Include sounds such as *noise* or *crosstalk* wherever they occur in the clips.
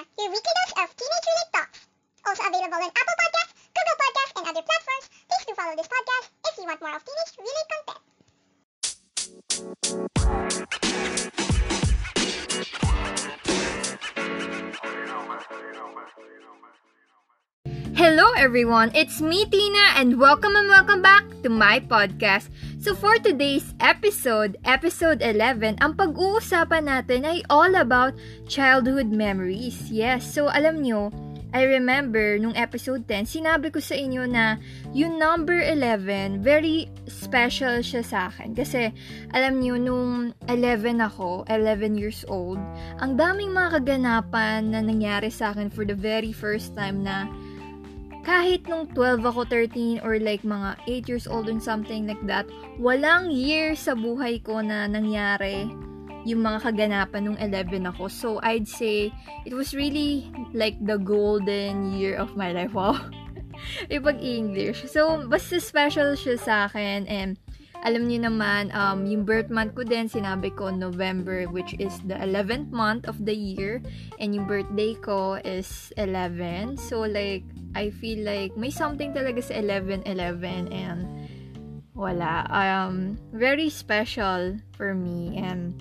Your weekly dose of teenage-related talks. Also available on Apple Podcasts, Google Podcasts, and other platforms. Please do follow this podcast if you want more of teenage-related content. Hello everyone, it's me Tina and welcome and welcome back to my podcast. So for today's episode, episode 11, ang pag-uusapan natin ay all about childhood memories. Yes, so alam nyo, I remember nung episode 10, sinabi ko sa inyo na yung number 11, very special siya sa akin. Kasi, alam niyo nung 11 ako, 11 years old, ang daming mga kaganapan na nangyari sa akin for the very first time na kahit nung 12 ako, 13, or like mga 8 years old and something like that, walang year sa buhay ko na nangyari yung mga kaganapan nung 11 ako. So, I'd say, it was really like the golden year of my life. Wow. *laughs* Ipag-English. So, basta special siya sa akin and alam niyo naman, um, yung birth month ko din, sinabi ko November, which is the 11th month of the year. And yung birthday ko is 11. So, like, I feel like may something talaga sa 11-11 and wala. Um, very special for me and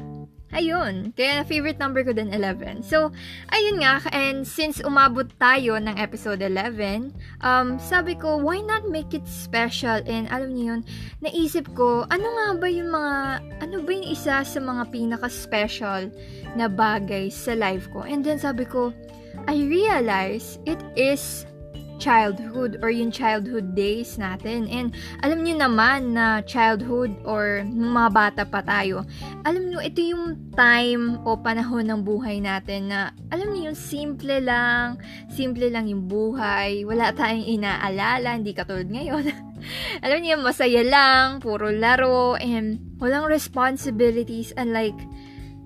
Ayun, kaya favorite number ko din 11. So, ayun nga, and since umabot tayo ng episode 11, um, sabi ko, why not make it special? And alam niyo yun, naisip ko, ano nga ba yung mga, ano ba yung isa sa mga pinaka-special na bagay sa life ko? And then sabi ko, I realize it is childhood or yung childhood days natin. And alam niyo naman na childhood or mga bata pa tayo, alam niyo ito yung time o panahon ng buhay natin na alam niyo yung simple lang, simple lang yung buhay, wala tayong inaalala, hindi katulad ngayon. *laughs* alam niyo, masaya lang, puro laro, and walang responsibilities, and like,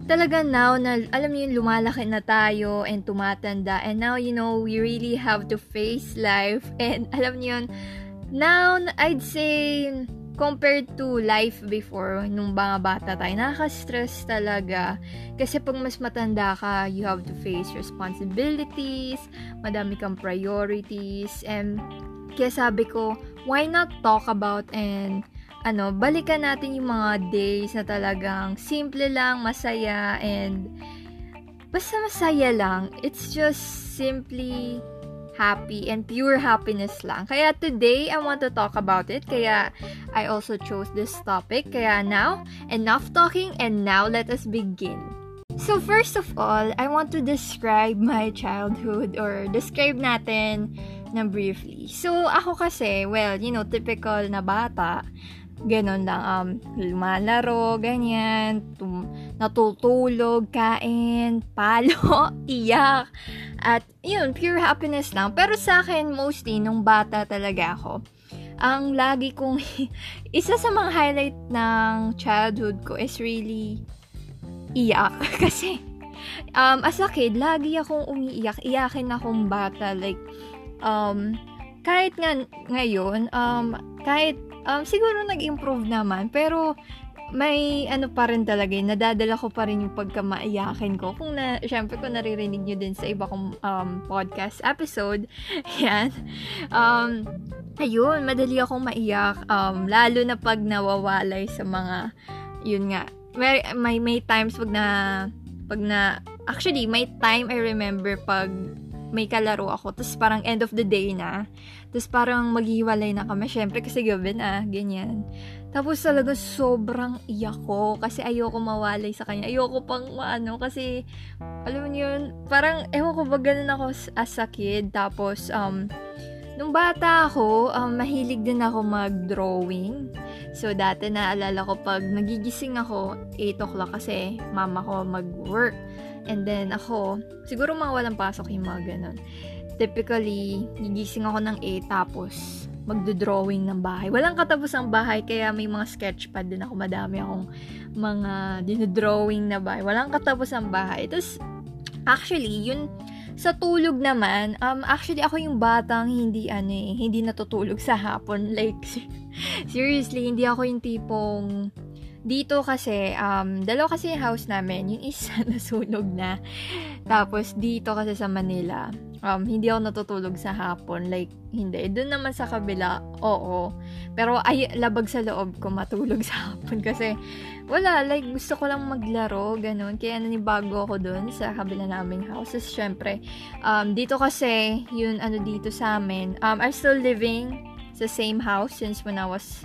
talaga now na alam niyo lumalaki na tayo and tumatanda. And now you know we really have to face life. *laughs* And alam niyo yun now I'd say compared to life before nung mga bata tayo nakaka-stress talaga. Kasi pag mas matanda ka you have to face responsibilities madami kang priorities. And kaya sabi ko why not talk about and ano, balikan natin yung mga days na talagang simple lang, masaya, and basta masaya lang. It's just simply happy and pure happiness lang. Kaya today, I want to talk about it. Kaya I also chose this topic. Kaya now, enough talking and now let us begin. So first of all, I want to describe my childhood or describe natin na briefly. So ako kasi, well, you know, typical na bata Ganon lang, um, lumalaro, ganyan, tum- natutulog, kain, palo, *laughs* iyak. At, yun, pure happiness lang. Pero sa akin, mostly, nung bata talaga ako, ang lagi kong, *laughs* isa sa mga highlight ng childhood ko is really iyak. *laughs* Kasi, um, as a kid, lagi akong umiiyak. Iyakin akong bata. Like, um, kahit nga ngayon, um, kahit um, siguro nag-improve naman, pero may ano pa rin talaga nadadala ko pa rin yung pagkamaiyakin ko. Kung na, syempre kung naririnig nyo din sa iba kong um, podcast episode, *laughs* yan. Um, ayun, madali akong maiyak. Um, lalo na pag nawawalay sa mga, yun nga, may, may, may times pag na, pag na, actually, may time I remember pag may kalaro ako, tapos parang end of the day na, tapos parang maghiwalay na kami, syempre kasi gabi na, ganyan. Tapos talaga sobrang iyak ko kasi ayoko mawalay sa kanya. Ayoko pang maano kasi alam niyo yun, parang ewan ko ba ganun ako as a kid. Tapos um nung bata ako, um, mahilig din ako mag-drawing. So dati naalala ko pag nagigising ako 8 o'clock kasi mama ko mag-work. And then ako, siguro mga walang pasok yung mga ganun. Typically, gigising ako ng 8 tapos magdo-drawing ng bahay. Walang katapos ang bahay kaya may mga sketchpad din ako. Madami akong mga dinodrawing na bahay. Walang katapos ang bahay. Tapos, actually, yun, sa tulog naman, um, actually, ako yung batang hindi, ano eh, hindi natutulog sa hapon. *laughs* Like, seriously, hindi ako yung tipong dito kasi, um, dalawa kasi yung house namin. Yung isa *laughs* nasunog na. Tapos, dito kasi sa Manila, um, hindi ako natutulog sa hapon. Like, hindi. Doon naman sa kabila, oo. Pero, ay, labag sa loob ko matulog sa hapon. Kasi, wala, like, gusto ko lang maglaro, ganun. Kaya nanibago ako doon sa kabila naming house. Tapos, syempre, um, dito kasi, yun, ano, dito sa amin, um, I'm still living sa same house since when I was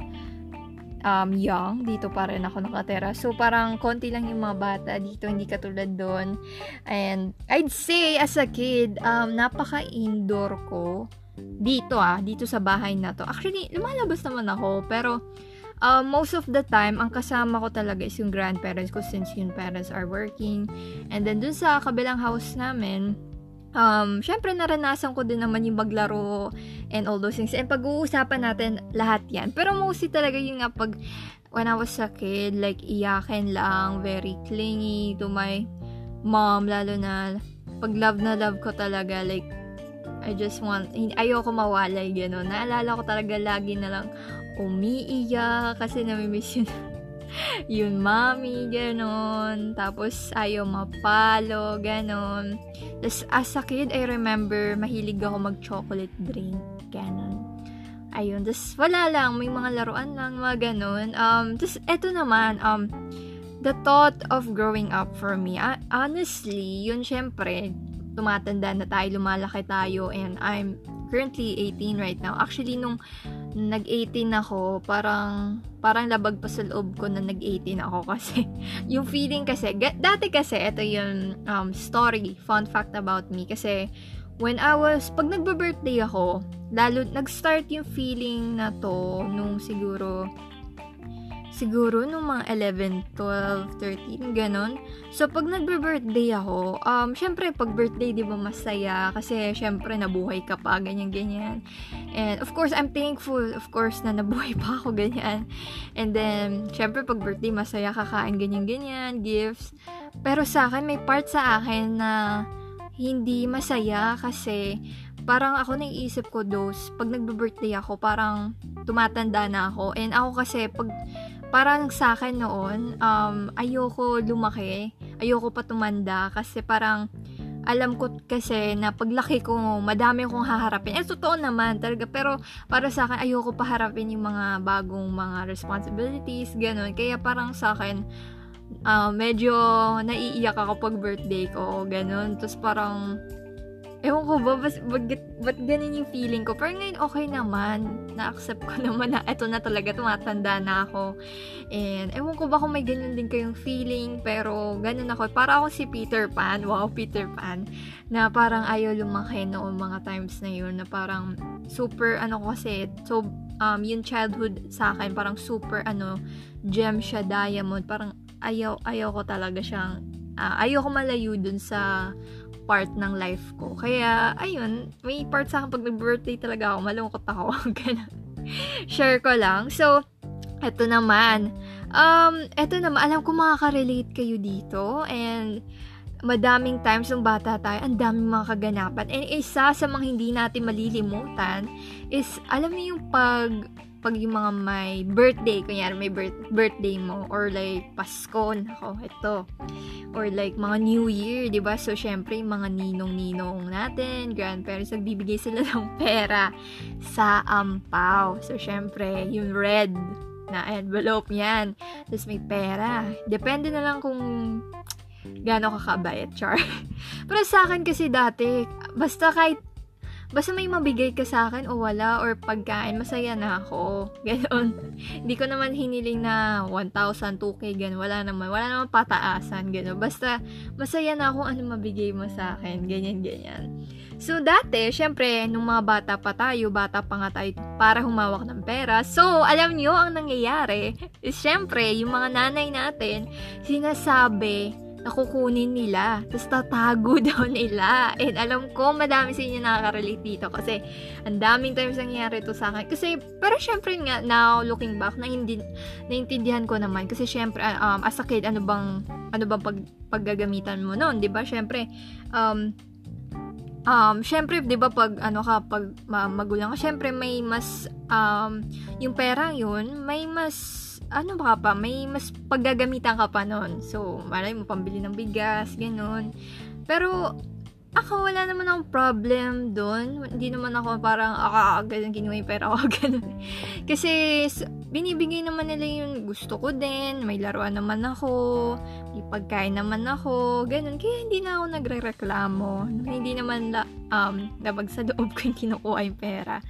um, young, dito pa rin ako nakatera. So, parang konti lang yung mga bata dito, hindi katulad doon. And, I'd say, as a kid, um, napaka-indoor ko. Dito ah, dito sa bahay na to. Actually, lumalabas naman ako, pero, uh, most of the time, ang kasama ko talaga is yung grandparents ko since yung parents are working. And then, dun sa kabilang house namin, um, syempre naranasan ko din naman yung maglaro and all those things. And pag-uusapan natin lahat yan. Pero mostly talaga yung nga pag when I was a kid, like iyakin lang, very clingy to my mom, lalo na pag love na love ko talaga, like I just want, ayoko mawalay, gano'n. Naalala ko talaga lagi na lang umiiyak kasi namimiss yun *laughs* *laughs* yun mommy, ganon. Tapos, ayaw mapalo, ganon. Tapos, as a kid, I remember, mahilig ako mag-chocolate drink, ganon. Ayun, tapos, wala lang, may mga laruan lang, mga ganon. Um, tapos, eto naman, um, the thought of growing up for me, uh, honestly, yun syempre, tumatanda na tayo, lumalaki tayo, and I'm currently 18 right now. Actually, nung nag-18 ako, parang, parang labag pa sa loob ko na nag-18 ako *laughs* kasi, yung feeling kasi, dati kasi, ito yung um, story, fun fact about me, kasi, when I was, pag nagbe-birthday ako, lalo, nag-start yung feeling na to, nung siguro, siguro nung mga 11, 12, 13, ganon. So, pag nagbe-birthday ako, um, syempre, pag birthday, di ba, masaya, kasi, syempre, nabuhay ka pa, ganyan-ganyan. And, of course, I'm thankful, of course, na nabuhay pa ako, ganyan. And then, syempre, pag birthday, masaya, kakain, ganyan-ganyan, gifts. Pero sa akin, may part sa akin na hindi masaya kasi parang ako naiisip ko those, pag nagbe-birthday ako, parang tumatanda na ako. And ako kasi, pag parang sa akin noon, um, ayoko lumaki, ayoko pa tumanda kasi parang alam ko kasi na paglaki ko, madami akong haharapin. Eh, totoo naman talaga. Pero, para sa akin, ayoko pa harapin yung mga bagong mga responsibilities, ganun. Kaya parang sa akin, uh, medyo naiiyak ako pag birthday ko, ganun. Tapos parang, ewan ko ba, bas, ba't, ba't ganun yung feeling ko? Pero ngayon, okay naman. Na-accept ko *laughs* naman na eto na talaga, tumatanda na ako. And, ewan ko ba kung may ganyan din kayong feeling, pero ganun ako. Para ako si Peter Pan, wow, *laughs* Peter Pan, na parang ayaw lumaki noong mga times na yun, na parang super, ano kasi, so, um, yung childhood sa akin, parang super, ano, gem siya, diamond, parang ayaw, ayaw ko talaga siyang, uh, ayaw ko malayo dun sa part ng life ko. Kaya, ayun, may part sa akin pag nag-birthday talaga ako, malungkot ako. *laughs* Share ko lang. So, eto naman. Um, eto naman, alam ko makaka-relate kayo dito. And, madaming times ng bata tayo, ang daming mga kaganapan. And isa sa mga hindi natin malilimutan is, alam mo yung pag pag yung mga may birthday, kunyari may birth, birthday mo, or like Pasko, nako, ito. Or like mga New Year, di ba So, syempre, yung mga ninong-ninong natin, grandparents, nagbibigay sila *laughs* ng pera sa ampaw. So, syempre, yung red na envelope yan. Tapos may pera. Depende na lang kung gaano kakabayat, char. *laughs* Pero sa akin kasi dati, basta kahit basta may mabigay ka sa akin o wala or pagkain, masaya na ako. *laughs* Ganon. Hindi ko naman hiniling na 1,000, 2K, ganon. Wala naman. Wala naman pataasan, ganon. Basta, masaya na ako ano mabigay mo sa akin. Ganyan, ganyan. So, dati, syempre, nung mga bata pa tayo, bata pa nga tayo para humawak ng pera. So, alam nyo, ang nangyayari is syempre, yung mga nanay natin, sinasabi, nakukunin nila. Tapos tatago *laughs* daw nila. And alam ko, madami sa inyo nakaka-relate dito kasi ang daming times nangyayari to sa akin. Kasi, pero syempre nga, now looking back, na hindi, naintindihan ko naman. Kasi syempre, ah, um, as a kid, ano bang, ano bang pag, paggagamitan mo noon, di ba? Syempre, um, um, syempre, di ba, pag, ano ka, pag magulang syempre, may mas, um, yung pera yun, may mas, ano ba pa, may mas paggagamitan ka pa nun. So, malay mo, pambili ng bigas, ganun. Pero, ako wala naman akong problem doon. Hindi naman ako parang akaagal ng kinuha yung pera ko, *laughs* ganun. Kasi, binibigay naman nila yung gusto ko din. May laruan naman ako. May pagkain naman ako. Ganun. Kaya hindi na ako nagre-reklamo. Hindi naman la, um, labag sa loob *laughs* ko yung kinukuha yung pera.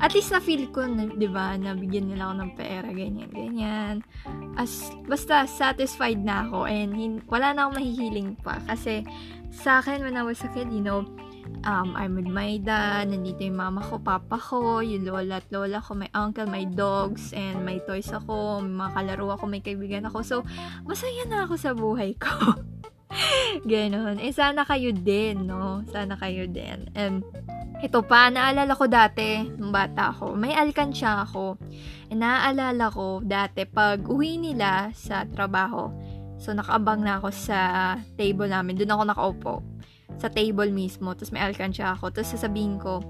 At least na-feel ko, na, di ba, na bigyan nila ako ng pera, ganyan, ganyan. As, basta, satisfied na ako and hin- wala na akong mahihiling pa. Kasi, sa akin, when I was a kid, you know, um, I'm with my dad, nandito yung mama ko, papa ko, yung lola at lola ko, my uncle, my dogs, and may toys ako, may mga kalaro ako, may kaibigan ako. So, masaya na ako sa buhay ko. *laughs* Ganon. Eh, sana kayo din, no? Sana kayo din. And, ito pa, naalala ko dati, nung bata ako, may alkansya ako. E, naaalala ko dati, pag uwi nila sa trabaho, So, nakaabang na ako sa table namin. Doon ako nakaupo. Sa table mismo. Tapos may alkansya ako. Tapos sasabihin ko,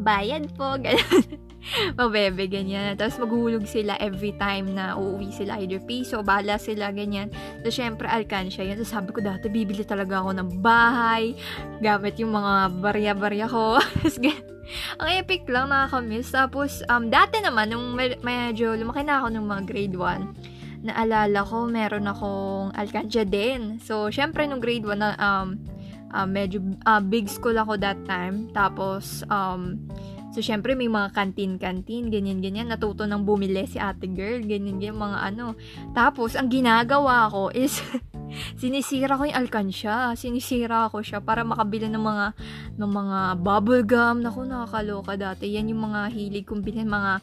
bayad po. *laughs* Ganyan. Mabebe, ganyan. Tapos maghuhulog sila every time na uuwi sila. Either piso, bala sila, ganyan. Tapos syempre, alkansya yan. Tapos sabi ko dati, bibili talaga ako ng bahay. Gamit yung mga barya-barya ko. *laughs* ang epic lang, nakakamiss. Tapos, um, dati naman, nung medyo lumaki na ako nung mga grade 1, naalala ko, meron akong alkansya din. So, syempre, nung grade 1 na, um, uh, medyo uh, big school ako that time. Tapos, um, so, syempre, may mga kantin-kantin, ganyan-ganyan. Natuto nang bumili si ate girl, ganyan-ganyan, mga ano. Tapos, ang ginagawa ko is, *laughs* sinisira ko yung alkansya. Sinisira ko siya para makabili ng mga, ng mga bubble gum. Naku, nakakaloka dati. Yan yung mga hilig kong bilhin, mga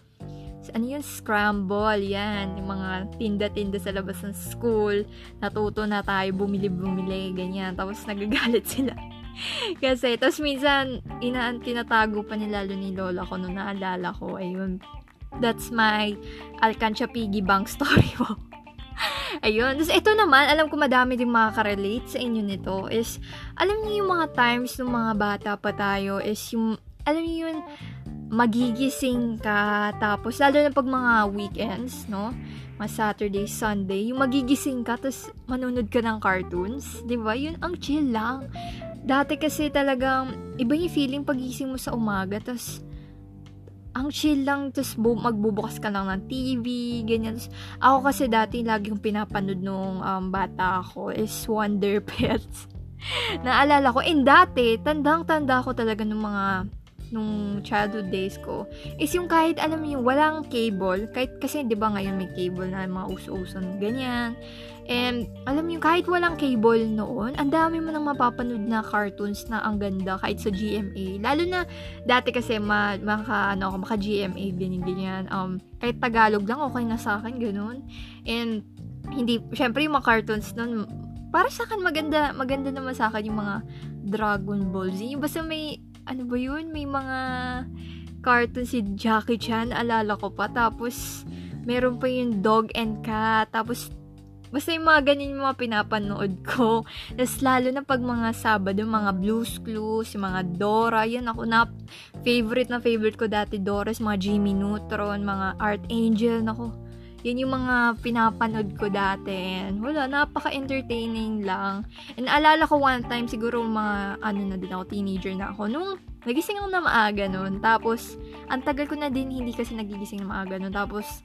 ano yun, scramble, yan, yung mga tinda-tinda sa labas ng school, natuto na tayo bumili-bumili, ganyan, tapos nagagalit *laughs* sila. Kasi, tapos minsan, inaan, tinatago pa ni lalo ni lola ko nung naalala ko, ayun, that's my Alcantia Piggy Bank story *laughs* mo. Ayun. Tapos ito naman, alam ko madami din makaka-relate sa inyo nito is, alam niyo yung mga times ng mga bata pa tayo is yung, alam niyo yun, magigising ka, tapos, lalo na pag mga weekends, no? Mga Saturday, Sunday, yung magigising ka, tapos manunod ka ng cartoons, di ba? Yun, ang chill lang. Dati kasi talagang, iba yung feeling pagising mo sa umaga, tapos, ang chill lang, tapos bu- magbubukas ka lang ng TV, ganyan. Tapos, ako kasi dati, lagi yung pinapanood nung um, bata ako is Wonder *laughs* Pets. Naalala ko, and dati, tandang-tanda ko talaga nung mga nung childhood days ko is yung kahit alam yung walang cable kahit kasi 'di ba ngayon may cable na mga uso-uso ganyan. And alam yung kahit walang cable noon ang dami mo nang mapapanood na cartoons na ang ganda kahit sa GMA lalo na dati kasi ma, maka ano maka GMA ganyan ganyan. Um kahit Tagalog lang okay na sa akin ganun. And hindi syempre yung mga cartoons noon para sa akin maganda maganda naman sa akin yung mga Dragon Ball Z. Yung basta may ano ba yun? May mga cartoon si Jackie Chan, alala ko pa. Tapos, meron pa yung dog and cat. Tapos, basta yung mga ganyan yung mga pinapanood ko. *laughs* Tapos, lalo na pag mga Sabado, mga Blues Clues, yung mga Dora, yan ako na, favorite na favorite ko dati, Dora, mga Jimmy Neutron, mga Art Angel, nako yun yung mga pinapanood ko dati. And wala, napaka-entertaining lang. And alala ko one time, siguro mga, ano na din ako, teenager na ako. Nung nagising ako na maaga nun. Tapos, ang tagal ko na din, hindi kasi nagigising na maaga nun. Tapos,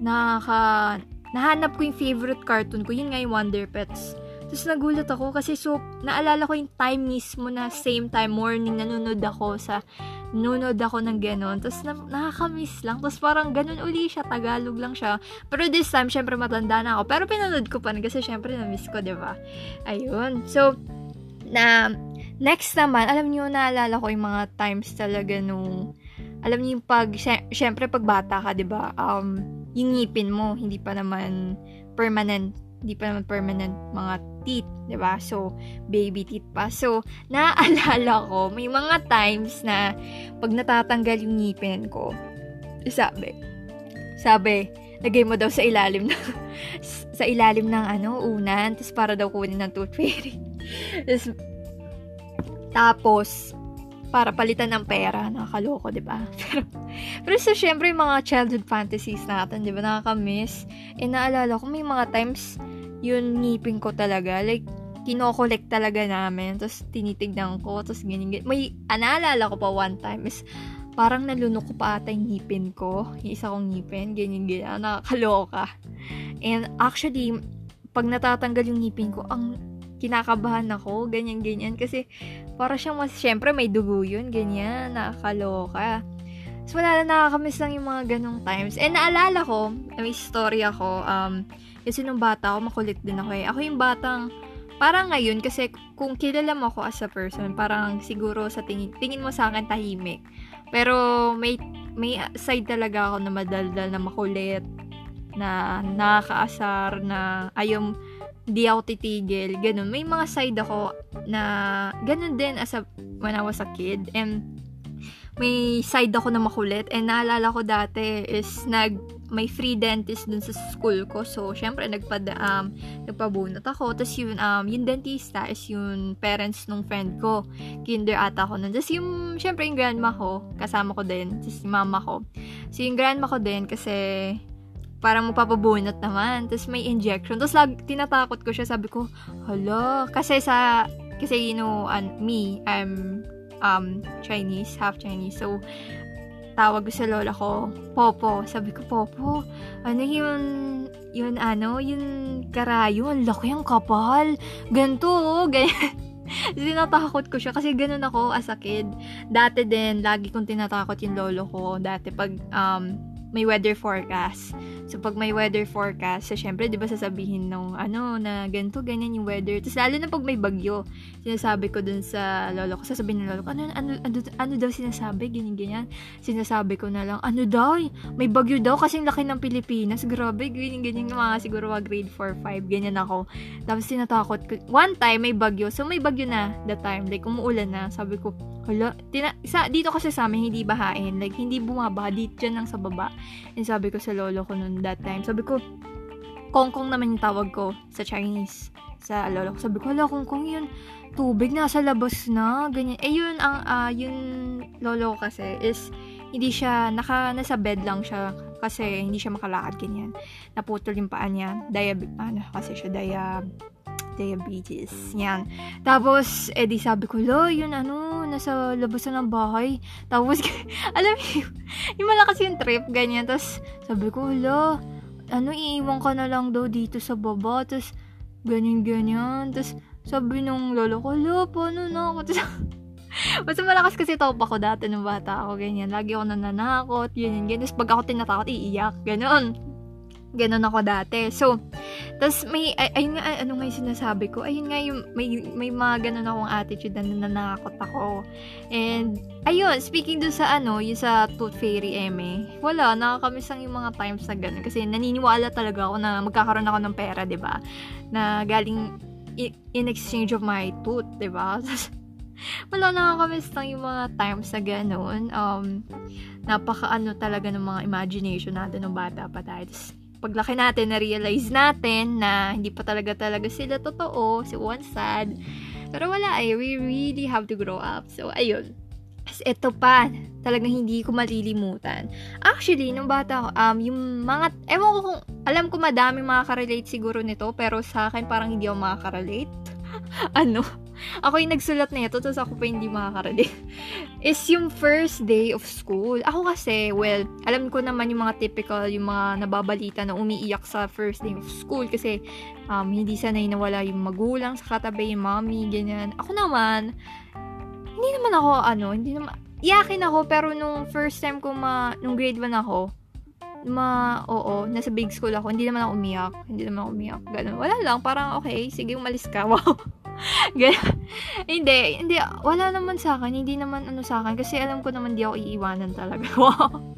naka, nahanap ko yung favorite cartoon ko. Yun nga yung Wonder Pets. Tapos nagulat ako kasi so, naalala ko yung time mismo na same time morning nanonood ako sa nunod ako ng ganun. Tapos na, nakakamiss lang. Tapos parang ganun uli siya. Tagalog lang siya. Pero this time, syempre matanda na ako. Pero pinanood ko pa rin kasi syempre na-miss ko, ba diba? Ayun. So, na, next naman, alam niyo naalala ko yung mga times talaga nung, alam niyo yung pag, syempre pag bata ka, ba diba? Um, yung ngipin mo, hindi pa naman permanent hindi pa naman permanent mga teeth, 'di ba? So, baby teeth pa. So, naaalala ko, may mga times na pag natatanggal yung ngipin ko, sabi, sabi, lagay mo daw sa ilalim ng *laughs* sa ilalim ng ano, unan, tapos para daw kunin ng tooth fairy. *laughs* tapos, tapos para palitan ng pera. Nakakaloko, di ba? *laughs* Pero, pero so, syempre, yung mga childhood fantasies natin, di ba? Nakakamiss. Eh, naalala ko, may mga times, yun ngipin ko talaga. Like, kinokollect talaga namin. Tapos, tinitignan ko. Tapos, ganyan, ganyan. May, ah, naalala ko pa one time is, parang nalunok ko pa ata yung ngipin ko. Yung isa kong ngipin. Ganyan, ganyan. Nakakaloka. And, actually, pag natatanggal yung ngipin ko, ang kinakabahan ako, ganyan, ganyan. Kasi, para siyang mas, syempre, may dugo yun, ganyan, nakakaloka. So, wala na, nakakamiss lang yung mga ganong times. And naalala ko, may story ako, um, kasi nung bata ako, makulit din ako eh. Ako yung batang, parang ngayon, kasi kung kilala mo ako as a person, parang siguro sa tingin, tingin mo sa akin tahimik. Pero may, may side talaga ako na madaldal, na makulit, na nakakaasar, na ayaw, di ako titigil, ganun. May mga side ako na ganun din as a, when I was a kid. And may side ako na makulit. And naalala ko dati is nag may free dentist dun sa school ko. So, syempre, nagpa, um, nagpabunot ako. Tapos yung, um, yung dentista is yung parents nung friend ko. Kinder ata ko nun. Tapos yung, syempre, yung grandma ko, kasama ko din. Tapos yung mama ko. So, yung grandma ko din, kasi parang magpapabunot naman. Tapos may injection. Tapos lag, tinatakot ko siya. Sabi ko, hala. Kasi sa, kasi you know, uh, me, I'm um, Chinese, half Chinese. So, tawag ko sa lola ko, Popo. Sabi ko, Popo, ano yun, yun ano, yun karayo, ang laki ang kapal. Ganto, oh, *laughs* ganyan. tinatakot ko siya kasi ganun ako as a kid. Dati din, lagi kong tinatakot yung lolo ko. Dati pag um, may weather forecast. So, pag may weather forecast, so, syempre, di ba sasabihin nung, ano, na ganito, ganyan yung weather. Tapos, lalo na pag may bagyo, sinasabi ko dun sa lolo ko, sasabihin ng lolo ko, ano, ano, ano, ano daw sinasabi, ganyan, ganyan. Sinasabi ko na lang, ano daw, may bagyo daw, kasing laki ng Pilipinas, grabe, ganyan, ganyan, mga siguro mga grade 4, 5, ganyan ako. Tapos, tinatakot ko, one time, may bagyo, so may bagyo na, that time, like, umuulan na, sabi ko, hala, tina, sa, dito kasi sa amin, hindi bahain, like, hindi bumabaha, dito dyan lang sa baba. And sabi ko sa lolo ko noon, that time. Sabi ko, Kongkong naman yung tawag ko sa Chinese. Sa lolo ko. Sabi ko, hala, Kongkong yun. Tubig, nasa labas na. Ganyan. Eh, yun, ang, uh, yung lolo ko kasi is, hindi siya, naka, nasa bed lang siya kasi hindi siya makalakad, ganyan. Naputol yung paa niya. Diab, ano, kasi siya, diab, diabetes. Yan. Tapos, edi sabi ko, lo, yun ano, nasa labas na ng bahay. Tapos, *laughs* alam mo, yung malakas yung trip, ganyan. Tapos, sabi ko, lo, ano, iiwan ka na lang daw dito sa baba. Tapos, ganyan-ganyan. Tapos, sabi nung lolo ko, lo, paano na ako? *laughs* Tapos, Basta malakas kasi top ako dati nung bata ako, ganyan. Lagi ako nananakot, ganyan, ganyan. Tapos pag ako tinatakot, iiyak, ganon. Ganon ako dati. So, tapos may, ay, ayun nga, ano nga yung sinasabi ko, ayun nga yung, may, may mga ganon akong attitude na nananakot ako. And, ayun, speaking dun sa ano, yung sa Tooth Fairy Eme, wala, nakakamiss lang yung mga times na ganon. Kasi naniniwala talaga ako na magkakaroon ako ng pera, ba diba? Na galing in exchange of my tooth, ba *laughs* diba? wala nakakamiss lang yung mga times na gano'n. Um, napaka ano talaga ng mga imagination natin ng bata pa tayo. Tapos, paglaki natin, na-realize natin na hindi pa talaga talaga sila totoo. So, one sad. Pero wala eh, we really have to grow up. So, ayun. As ito pa, talagang hindi ko malilimutan. Actually, nung bata ako, um, yung mga, ewan ko kung, alam ko madami makaka-relate siguro nito, pero sa akin parang hindi ako makaka-relate. *laughs* ano? Ako yung nagsulat na ito, tapos ako pa hindi makakarelate. *laughs* is yung first day of school. Ako kasi, well, alam ko naman yung mga typical, yung mga nababalita na umiiyak sa first day of school kasi um, hindi sanay na wala yung magulang sa katabi, yung mommy, ganyan. Ako naman, hindi naman ako, ano, hindi naman, iyakin ako, pero nung first time ko ma, nung grade 1 ako, ma, oo, nasa big school ako, hindi naman ako umiyak. Hindi naman ako umiyak. Ganun. Wala lang, parang okay, sige, umalis ka. *laughs* Wow. hindi, hindi, wala naman sa akin, hindi naman ano sa akin, kasi alam ko naman di ako iiwanan talaga. *laughs* Wow.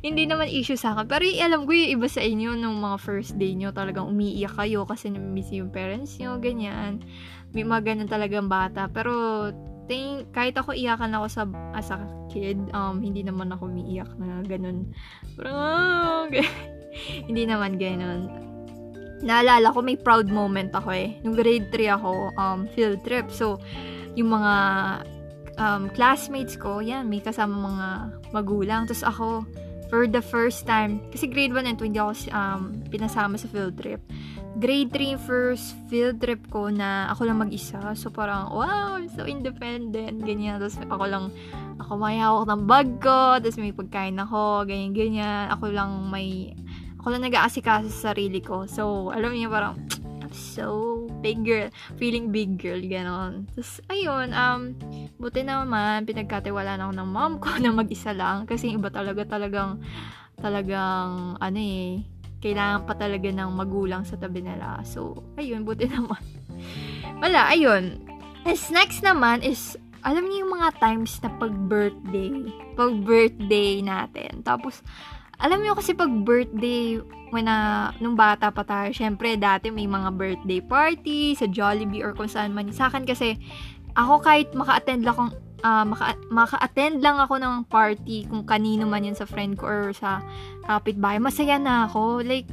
hindi naman issue sa akin. Pero alam ko yung iba sa inyo, nung mga first day nyo, talagang umiiyak kayo kasi namimiss yung parents nyo, ganyan. May mga ganun talagang bata. Pero, ting, kahit ako iyakan ako sa, as a kid, um, hindi naman ako umiiyak na ganun. Parang, ah, *laughs* hindi naman ganun naalala ko may proud moment ako eh. Nung grade 3 ako, um, field trip. So, yung mga um, classmates ko, yan, may kasama mga magulang. Tapos ako, for the first time, kasi grade 1 and 2 hindi ako um, pinasama sa field trip. Grade 3 first field trip ko na ako lang mag-isa. So parang, wow, I'm so independent. Ganyan. Tapos ako lang, ako may hawak ng bag ko. Tapos may pagkain ako. Ganyan, ganyan. Ako lang may, ako lang nag-aasikaso sa sarili ko. So, alam niyo parang, I'm so big girl. Feeling big girl, ganon. Tapos, ayun, um, buti naman, pinagkatiwala na ako ng mom ko *laughs* na mag-isa lang. Kasi iba talaga talagang, talagang, ano eh, kailangan pa talaga ng magulang sa tabi nila. So, ayun, buti *laughs* naman. Wala, ayun. As next naman is, alam niyo yung mga times na pag-birthday. Pag-birthday natin. Tapos, alam niyo kasi pag birthday, when na, nung bata pa tayo, syempre, dati may mga birthday party sa Jollibee or kung saan man. Sa akin kasi, ako kahit maka-attend lang akong uh, maka, maka-attend lang ako ng party kung kanino man yan sa friend ko or sa kapitbahay, masaya na ako. Like,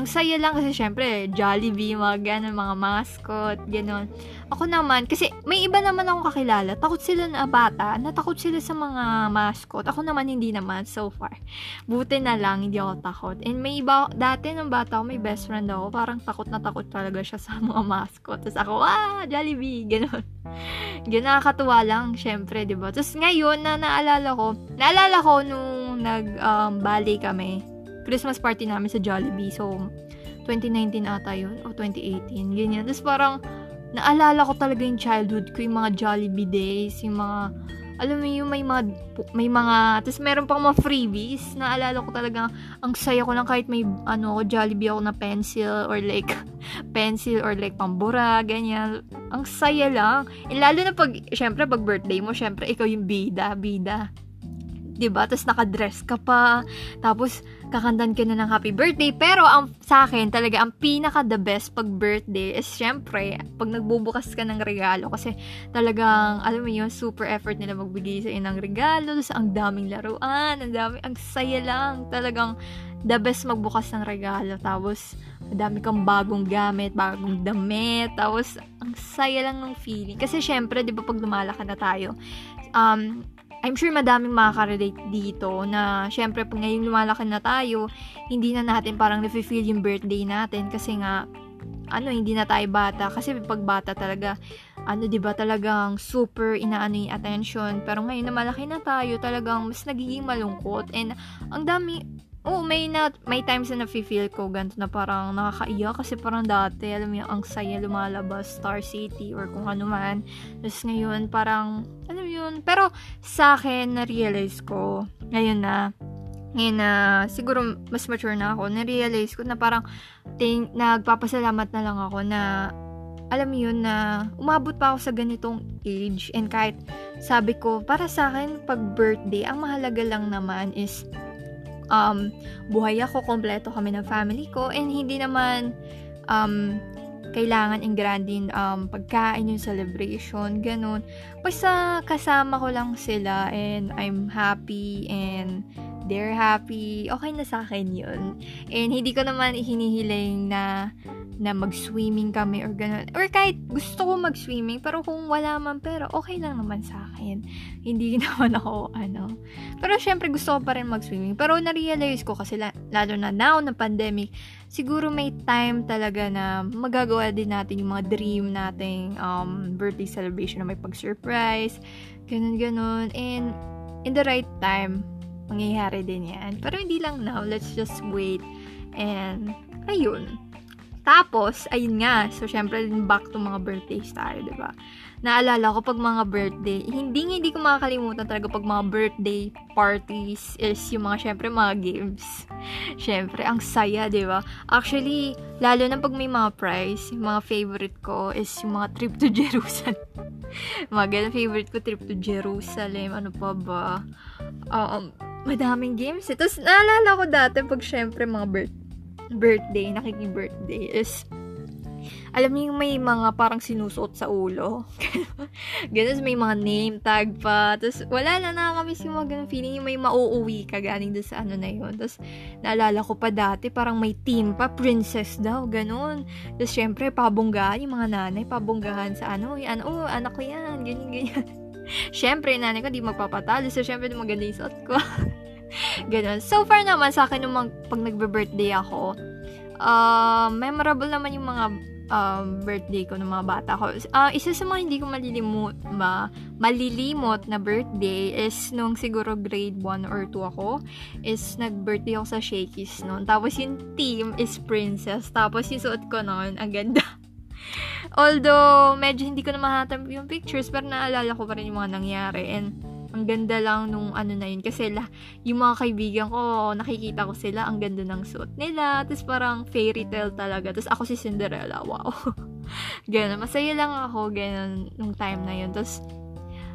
ang saya lang kasi syempre, Jollibee, mga ganun, mga mascot, ganun. Ako naman, kasi may iba naman akong kakilala, takot sila na bata, natakot sila sa mga mascot. Ako naman, hindi naman, so far. Buti na lang, hindi ako takot. And may iba, dati nung bata ako, may best friend ako, parang takot na takot talaga siya sa *laughs* mga mascot. Tapos ako, ah, Jollibee, ganun. Ganun, nakakatuwa lang, syempre, di ba? Tapos ngayon, na naalala ko, naalala ko nung nag-bali um, kami, Christmas party namin sa Jollibee. So, 2019 ata yun, o 2018, ganyan. Tapos parang, naalala ko talaga yung childhood ko, yung mga Jollibee days, yung mga, alam mo yung may mga, may mga, tapos meron pang mga freebies, naalala ko talaga, ang saya ko lang kahit may, ano, Jollibee ako na pencil, or like, *laughs* pencil, or like pambura, ganyan. Ang saya lang. And lalo na pag, syempre, pag birthday mo, syempre, ikaw yung bida, bida. 'Di ba? Tapos naka-dress ka pa. Tapos kakandan ka na ng happy birthday. Pero ang sa akin talaga ang pinaka the best pag birthday is syempre pag nagbubukas ka ng regalo kasi talagang alam mo yun, super effort nila magbigay sa ng regalo. Tapos ang daming laruan, ang dami, ang saya lang. Talagang the best magbukas ng regalo. Tapos madami kang bagong gamit, bagong damit. Tapos ang saya lang ng feeling. Kasi syempre, 'di ba pag lumalaki na tayo, um, I'm sure madaming makaka-relate dito na syempre pag ngayon lumalaki na tayo, hindi na natin parang nafe-feel yung birthday natin kasi nga ano, hindi na tayo bata. Kasi pag bata talaga, ano, di ba talagang super inaano yung attention. Pero ngayon na malaki na tayo, talagang mas nagiging malungkot. And ang dami, oh, may, na, may times na nafe-feel ko ganito na parang nakakaiyak kasi parang dati, alam mo yung ang saya lumalabas, Star City or kung ano man. Tapos ngayon, parang, alam mo yun. Pero sa akin, na-realize ko, ngayon na, ngayon na, siguro mas mature na ako, na-realize ko na parang, ting, nagpapasalamat na lang ako na, alam mo yun na umabot pa ako sa ganitong age and kahit sabi ko, para sa akin, pag birthday, ang mahalaga lang naman is um, buhay ako, kompleto kami ng family ko, and hindi naman um, kailangan in grandin um, pagkain yung celebration, ganun. Basta kasama ko lang sila and I'm happy and they're happy, okay na sa akin yun. And hindi ko naman hinihiling na na mag-swimming kami or gano'n. Or kahit gusto ko mag-swimming, pero kung wala man pero okay lang naman sa akin. Hindi *laughs* naman ako, ano. Pero syempre gusto ko pa rin mag-swimming. Pero na-realize ko kasi lalo na now na pandemic, siguro may time talaga na magagawa din natin yung mga dream nating um, birthday celebration na may pag-surprise, ganun-ganun. And in the right time, mangyayari din yan. Pero hindi lang now, let's just wait. And, ayun tapos, ayun nga, so syempre back to mga birthdays tayo, di ba? Naalala ko pag mga birthday, hindi hindi ko makakalimutan talaga pag mga birthday parties is yung mga syempre mga games. *laughs* syempre, ang saya, di ba? Actually, lalo na pag may mga prize, yung mga favorite ko is yung mga trip to *laughs* Jerusalem. *laughs* mga ganun, favorite ko trip to Jerusalem, ano pa ba? Um, madaming games. Eh. Tapos, naalala ko dati pag syempre mga birthday birthday, nakiki-birthday is alam niyo may mga parang sinusuot sa ulo. *laughs* ganun, may mga name tag pa. Tapos, wala na nakakamiss yung mga ganun feeling yung may mauuwi ka galing doon sa ano na yun. Tapos, naalala ko pa dati, parang may team pa, princess daw, ganun. Tapos, syempre, pabonggahan yung mga nanay, pabonggahan sa ano, yung ano, oh, anak ko yan, ganyan, ganyan. *laughs* syempre, nanay ko di magpapatalo. So, syempre, maganda yung suot ko. *laughs* Ganon. So far naman, sa akin, nung pag nagbe-birthday ako, uh, memorable naman yung mga um, birthday ko ng mga bata ko. Uh, isa sa mga hindi ko malilimot, ma, malilimot na birthday is nung siguro grade 1 or 2 ako, is nag-birthday ako sa Shakey's noon. Tapos yung team is princess. Tapos yung suot ko noon, ang ganda. *laughs* Although, medyo hindi ko na mahatap yung pictures, pero naalala ko pa rin yung mga nangyari. And, ang ganda lang nung ano na yun. Kasi la, yung mga kaibigan ko, nakikita ko sila, ang ganda ng suit nila. Tapos parang fairy tale talaga. Tapos ako si Cinderella. Wow. *laughs* ganun. Masaya lang ako, ganun, nung time na yun. Tapos,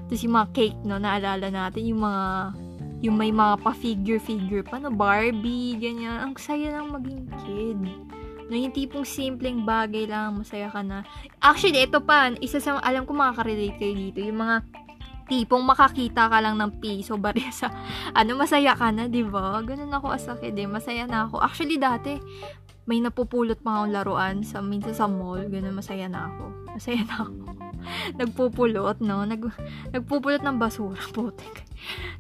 tapos yung mga cake, no, naalala natin, yung mga, yung may mga pa-figure-figure pa, no, Barbie, ganyan. Ang saya lang maging kid. No, yung tipong simpleng bagay lang, masaya ka na. Actually, ito pa, isa sa, alam ko makaka-relate kayo dito, yung mga tipong makakita ka lang ng piso *laughs* bari sa ano masaya ka na, 'di ba? Ganun ako as a kid, eh. masaya na ako. Actually dati may napupulot pa akong laruan sa minsan sa mall, ganun masaya na ako. *laughs* Masaya na ako. *laughs* Nagpupulot, no? Nag, nagpupulot ng basura, putik.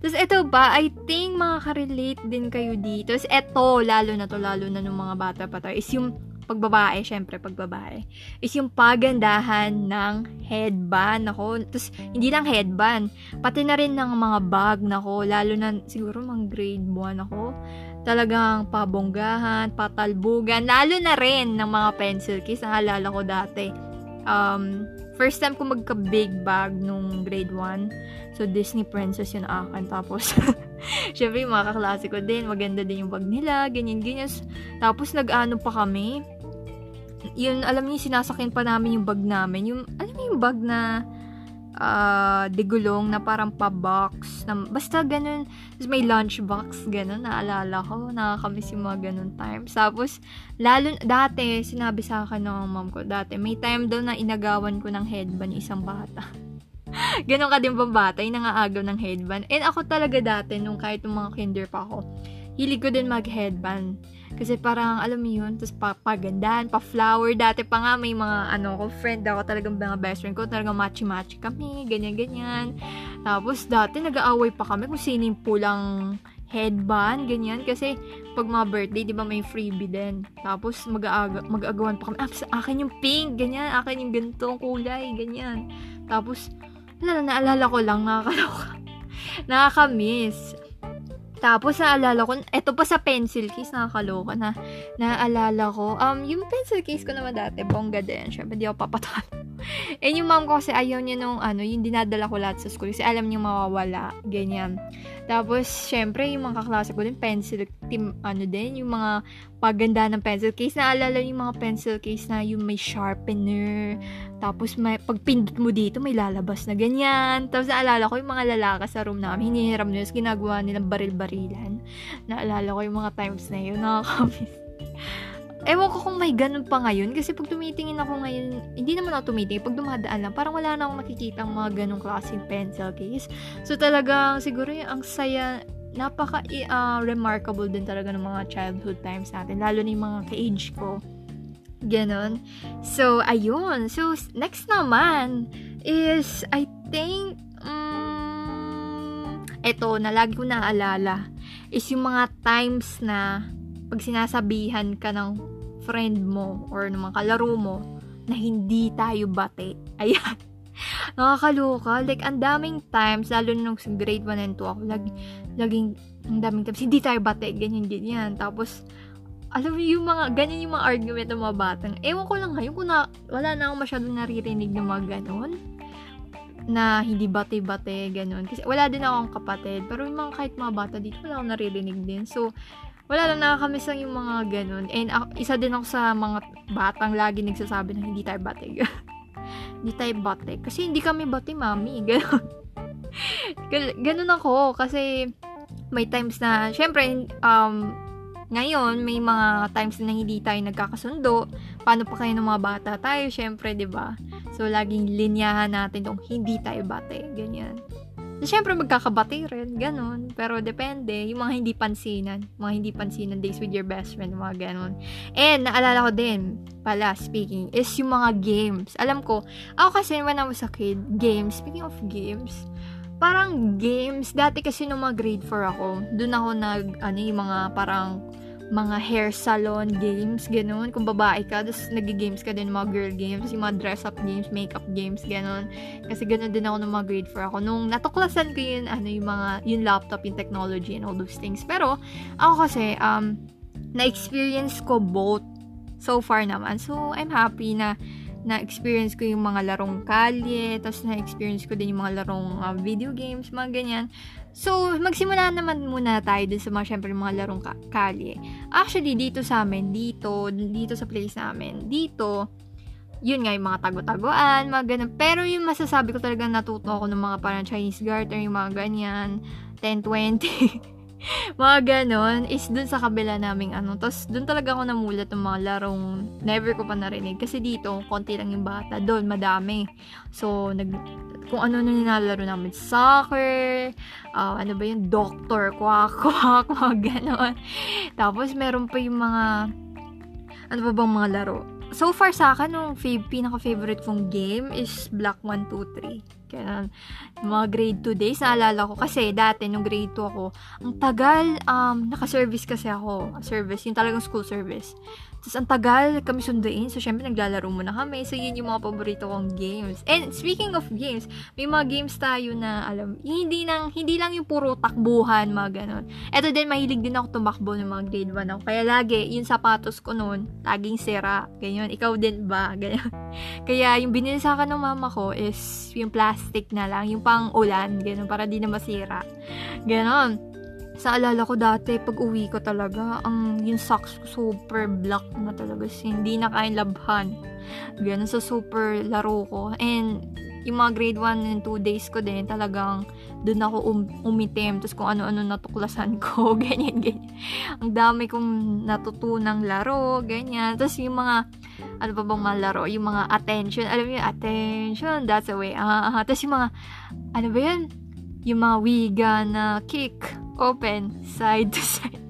Tapos ito ba, I think makaka-relate din kayo dito. Tapos ito, lalo na to, lalo na nung mga bata pa tayo, is yung pagbabae, syempre pagbabae, is yung pagandahan ng headband. Ako, tapos hindi lang headband, pati na rin ng mga bag nako, lalo na siguro mga grade 1 ako. Talagang pabonggahan, patalbugan, lalo na rin ng mga pencil case. Naalala ko dati. Um, first time ko magka-big bag nung grade 1. So, Disney Princess yun akin. Tapos, *laughs* syempre, yung mga kaklase ko din, maganda din yung bag nila, ganyan, ganyan. Tapos, nag-ano pa kami, yun, alam niyo, sinasakyan pa namin yung bag namin. Yung, alam niyo yung bag na uh, digulong na parang pa-box. Na, basta ganun. Tapos may lunch box, ganun. Naalala ko. Nakakamiss yung mga ganun times. Tapos, lalo, dati, sinabi sa akin ng mom ko, dati, may time daw na inagawan ko ng headband isang bata. *laughs* ganun ka din ba bata, yung nangaagaw ng headband. And ako talaga dati, nung kahit yung mga kinder pa ako, hilig ko din mag-headband. Kasi parang, alam mo yun, tapos papagandahan, pa-flower. Dati pa nga may mga, ano ko, friend ako, talagang mga best friend ko, talagang matchy-matchy kami, ganyan-ganyan. Tapos, dati nag-aaway pa kami kung sino yung pulang headband, ganyan. Kasi, pag mga birthday, di ba, may freebie din. Tapos, mag-aaga, mag-agawan pa kami, ah, sa akin yung pink, ganyan, akin yung ganitong kulay, ganyan. Tapos, wala na, naalala ko lang, nakakaloka. *laughs* Nakakamiss. Tapos, naalala ko, eto pa sa pencil case, nakakaloka na, naalala ko, um, yung pencil case ko naman dati, bongga din, syempre, di ako papatalo. And *laughs* yung mom ko kasi ayaw niya nung, ano, yung dinadala ko lahat sa school, kasi alam niya mawawala, ganyan. Tapos, syempre, yung mga kaklase ko din, pencil, team, ano din, yung mga paganda ng pencil case. Naalala yung mga pencil case na yung may sharpener. Tapos, may, pag pindot mo dito, may lalabas na ganyan. Tapos, naalala ko yung mga lalaka sa room namin, hinihiram nila, ginagawa nilang baril-barilan. Naalala ko yung mga times na yun, nakakamiss. *laughs* Ewan ko kung may ganun pa ngayon. Kasi pag tumitingin ako ngayon, hindi naman ako tumitingin. Pag dumadaan lang, parang wala na akong nakikita ang mga ganong klaseng pencil case. So talagang siguro yung ang saya napaka uh, remarkable din talaga ng mga childhood times natin lalo na mga ka-age ko. Ganon. So ayun. So next naman is I think um, eto na lagi ko naaalala is yung mga times na pag sinasabihan ka ng friend mo or ng mga kalaro mo na hindi tayo bate. *laughs* Ayan Nakakaloka. Like, ang daming times, lalo nung grade 1 and 2 ako, lagi, laging, ang daming times, hindi tayo bate, ganyan, ganyan. Tapos, alam mo yung mga, ganyan yung mga argument ng mga batang. Ewan ko lang ngayon kung na, wala na akong masyadong naririnig ng mga ganon na hindi bate-bate, ganun. Kasi wala din akong kapatid. Pero yung mga kahit mga bata dito, wala akong naririnig din. So, wala lang nakakamiss lang yung mga ganun. And uh, isa din ako sa mga batang lagi nagsasabi na hindi tayo bate. *laughs* Hindi tayo bate. Kasi hindi kami bate, mami. *laughs* Ganon. Ganon ako. Kasi may times na, syempre, um, ngayon, may mga times na hindi tayo nagkakasundo. Paano pa kayo ng mga bata tayo? Syempre, di ba? So, laging linyahan natin tong hindi tayo bate. Ganyan. So, syempre, magkakabati rin. Ganon. Pero, depende. Yung mga hindi pansinan. Mga hindi pansinan days with your best friend. Mga ganon. And, naalala ko din, pala, speaking, is yung mga games. Alam ko, ako kasi when I was a kid, games, speaking of games, parang games, dati kasi nung mga grade 4 ako, dun ako nag, ano yung mga parang mga hair salon games, ganun. Kung babae ka, tapos nag-games ka din mga girl games, yung mga dress-up games, makeup games, ganun. Kasi ganun din ako nung mga grade 4 ako. Nung natuklasan ko yun, ano, yung mga, yung laptop, yung technology, and all those things. Pero, ako kasi, um, na-experience ko both so far naman. So, I'm happy na na-experience ko yung mga larong kalye, tapos na-experience ko din yung mga larong uh, video games, mga ganyan. So, magsimula naman muna tayo dun sa mga, syempre, mga larong ka- kalye. Actually, dito sa amin, dito, dito sa place namin, dito, yun nga, yung mga tago-taguan, mga ganun. Pero yung masasabi ko talaga natuto ako ng mga parang Chinese garter, yung mga ganyan, 10-20. *laughs* mga ganon, is dun sa kabila naming ano. Tapos, dun talaga ako namulat ng mga larong never ko pa narinig. Kasi dito, konti lang yung bata. Doon, madami. So, nag, kung ano na nilalaro namin, soccer, uh, ano ba yung doctor, kwak, *laughs* kwak, mga ganon. Tapos, meron pa yung mga, ano pa bang mga laro? So far sa akin, yung fav- pinaka-favorite kong game is Black 1, 2, 3. Kaya, mga grade 2 days, naalala ko. Kasi, dati, nung grade 2 ako, ang tagal, um, naka-service kasi ako. Service, yung talagang school service. Tapos, ang tagal kami sunduin. So, syempre, naglalaro muna kami. So, yun yung mga paborito kong games. And, speaking of games, may mga games tayo na, alam, hindi, nang, hindi lang yung puro takbuhan, mga ganon. Eto din, mahilig din ako tumakbo ng mga grade 1 ako. Kaya lagi, yung sapatos ko noon, laging sira. Ganyan. Ikaw din ba? *laughs* Ganyan. Kaya, yung binili sa akin ng mama ko is yung plastic na lang, yung pang ulan, ganun, para di na masira. Ganon sa alala ko dati, pag uwi ko talaga, ang yung socks ko super black na talaga. Hindi na kain labhan. Ganun sa super laro ko. And yung mga grade 1 and 2 days ko din, talagang doon ako um, umitim. Tapos kung ano-ano natuklasan ko, *laughs* ganyan, ganyan. Ang dami kong natutunang laro, ganyan. Tapos yung mga, ano pa bang mga laro? Yung mga attention. Alam yung attention, that's the way. Uh, uh, tapos yung mga, ano ba yan? Yung mga wiga na kick open, side to *laughs* side.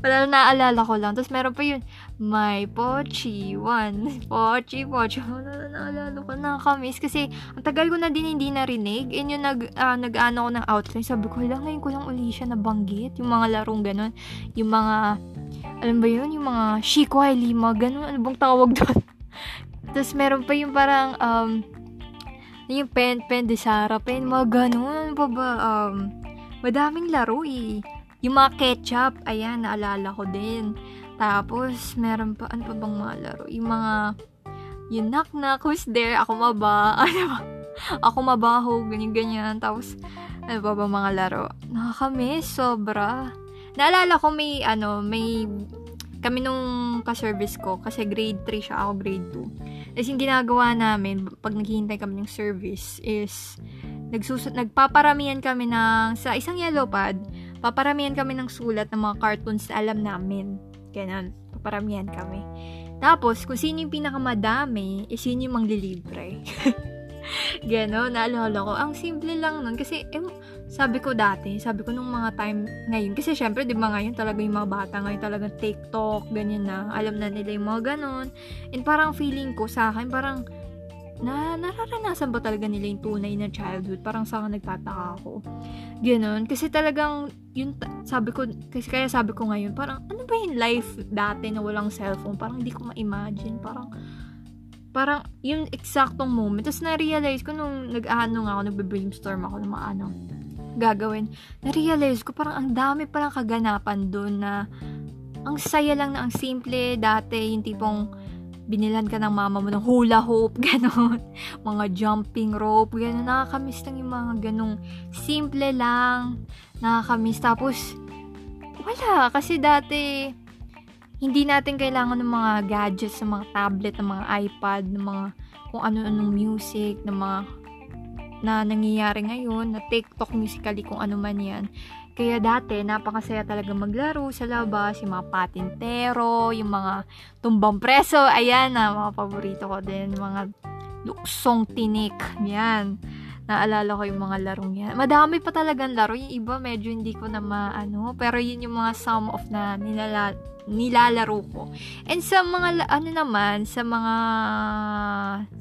Wala na naaalala ko lang. Tapos meron pa yun, my pochi one. Pochi, pochi. Wala na naalala ko. Nakakamiss. Kasi, ang tagal ko na din hindi narinig. And yung nag, uh, nag-ano ko ng outline. Sabi ko, lang ngayon ko lang uli siya nabanggit. Yung mga larong ganun. Yung mga, alam ba yun? Yung mga shikwai lima. Ganun. Ano bang tawag doon? *laughs* Tapos meron pa yung parang, um, yung pen, pen, de Sara, pen, mga ganun. Ano pa ba? Um, madaming laro eh. Yung mga ketchup, ayan, naalala ko din. Tapos, meron pa, ano pa bang mga laro? Yung mga, yung knock knock, who's there? Ako maba, *laughs* ano ba? Ako mabaho, ganyan-ganyan. Tapos, ano pa bang mga laro? Nakakamiss, sobra. Naalala ko may, ano, may, kami nung ka-service ko, kasi grade 3 siya, ako grade 2. Tapos yung ginagawa namin, pag naghihintay kami ng service, is, nagsus nagpaparamihan kami ng sa isang yellow pad, paparamihan kami ng sulat ng mga cartoons na alam namin. Ganun, paparamihan kami. Tapos, kung sino yung pinakamadami, is yun yung manglilibre. *laughs* Ganon, naalala ko. Ang simple lang nun. Kasi, eh, sabi ko dati, sabi ko nung mga time ngayon. Kasi, syempre, di ba ngayon talaga yung mga bata ngayon talaga TikTok, ganyan na. Alam na nila yung mga ganon. And parang feeling ko sa akin, parang, na nararanasan ba talaga nila yung tunay na childhood? Parang sa akin nagtataka ako. Ganon. Kasi talagang, yun, sabi ko, kasi kaya sabi ko ngayon, parang, ano ba yung life dati na walang cellphone? Parang hindi ko ma-imagine. Parang, parang, yung eksaktong moment. Tapos na-realize ko nung nag-ano nga ako, nagbe-brainstorm ako ng mga ano, gagawin. Na-realize ko, parang ang dami palang kaganapan doon na, ang saya lang na ang simple dati, yung tipong, binilan ka ng mama mo ng hula hoop, *laughs* gano'n. mga jumping rope, gano'n. Nakakamiss lang yung mga ganong simple lang. Nakakamiss. Tapos, wala. Kasi dati, hindi natin kailangan ng mga gadgets, ng mga tablet, ng mga iPad, ng mga kung ano-anong music, ng mga na nangyayari ngayon, na TikTok musically, kung ano man yan. Kaya dati, napakasaya talaga maglaro sa labas, yung mga patintero, yung mga tumbang preso, ayan na, mga paborito ko din, mga luksong tinik, yan. Naalala ko yung mga larong yan. Madami pa talagang laro. Yung iba medyo hindi ko na maano. Pero yun yung mga sum of na nilala, nilalaro ko. And sa mga, ano naman, sa mga,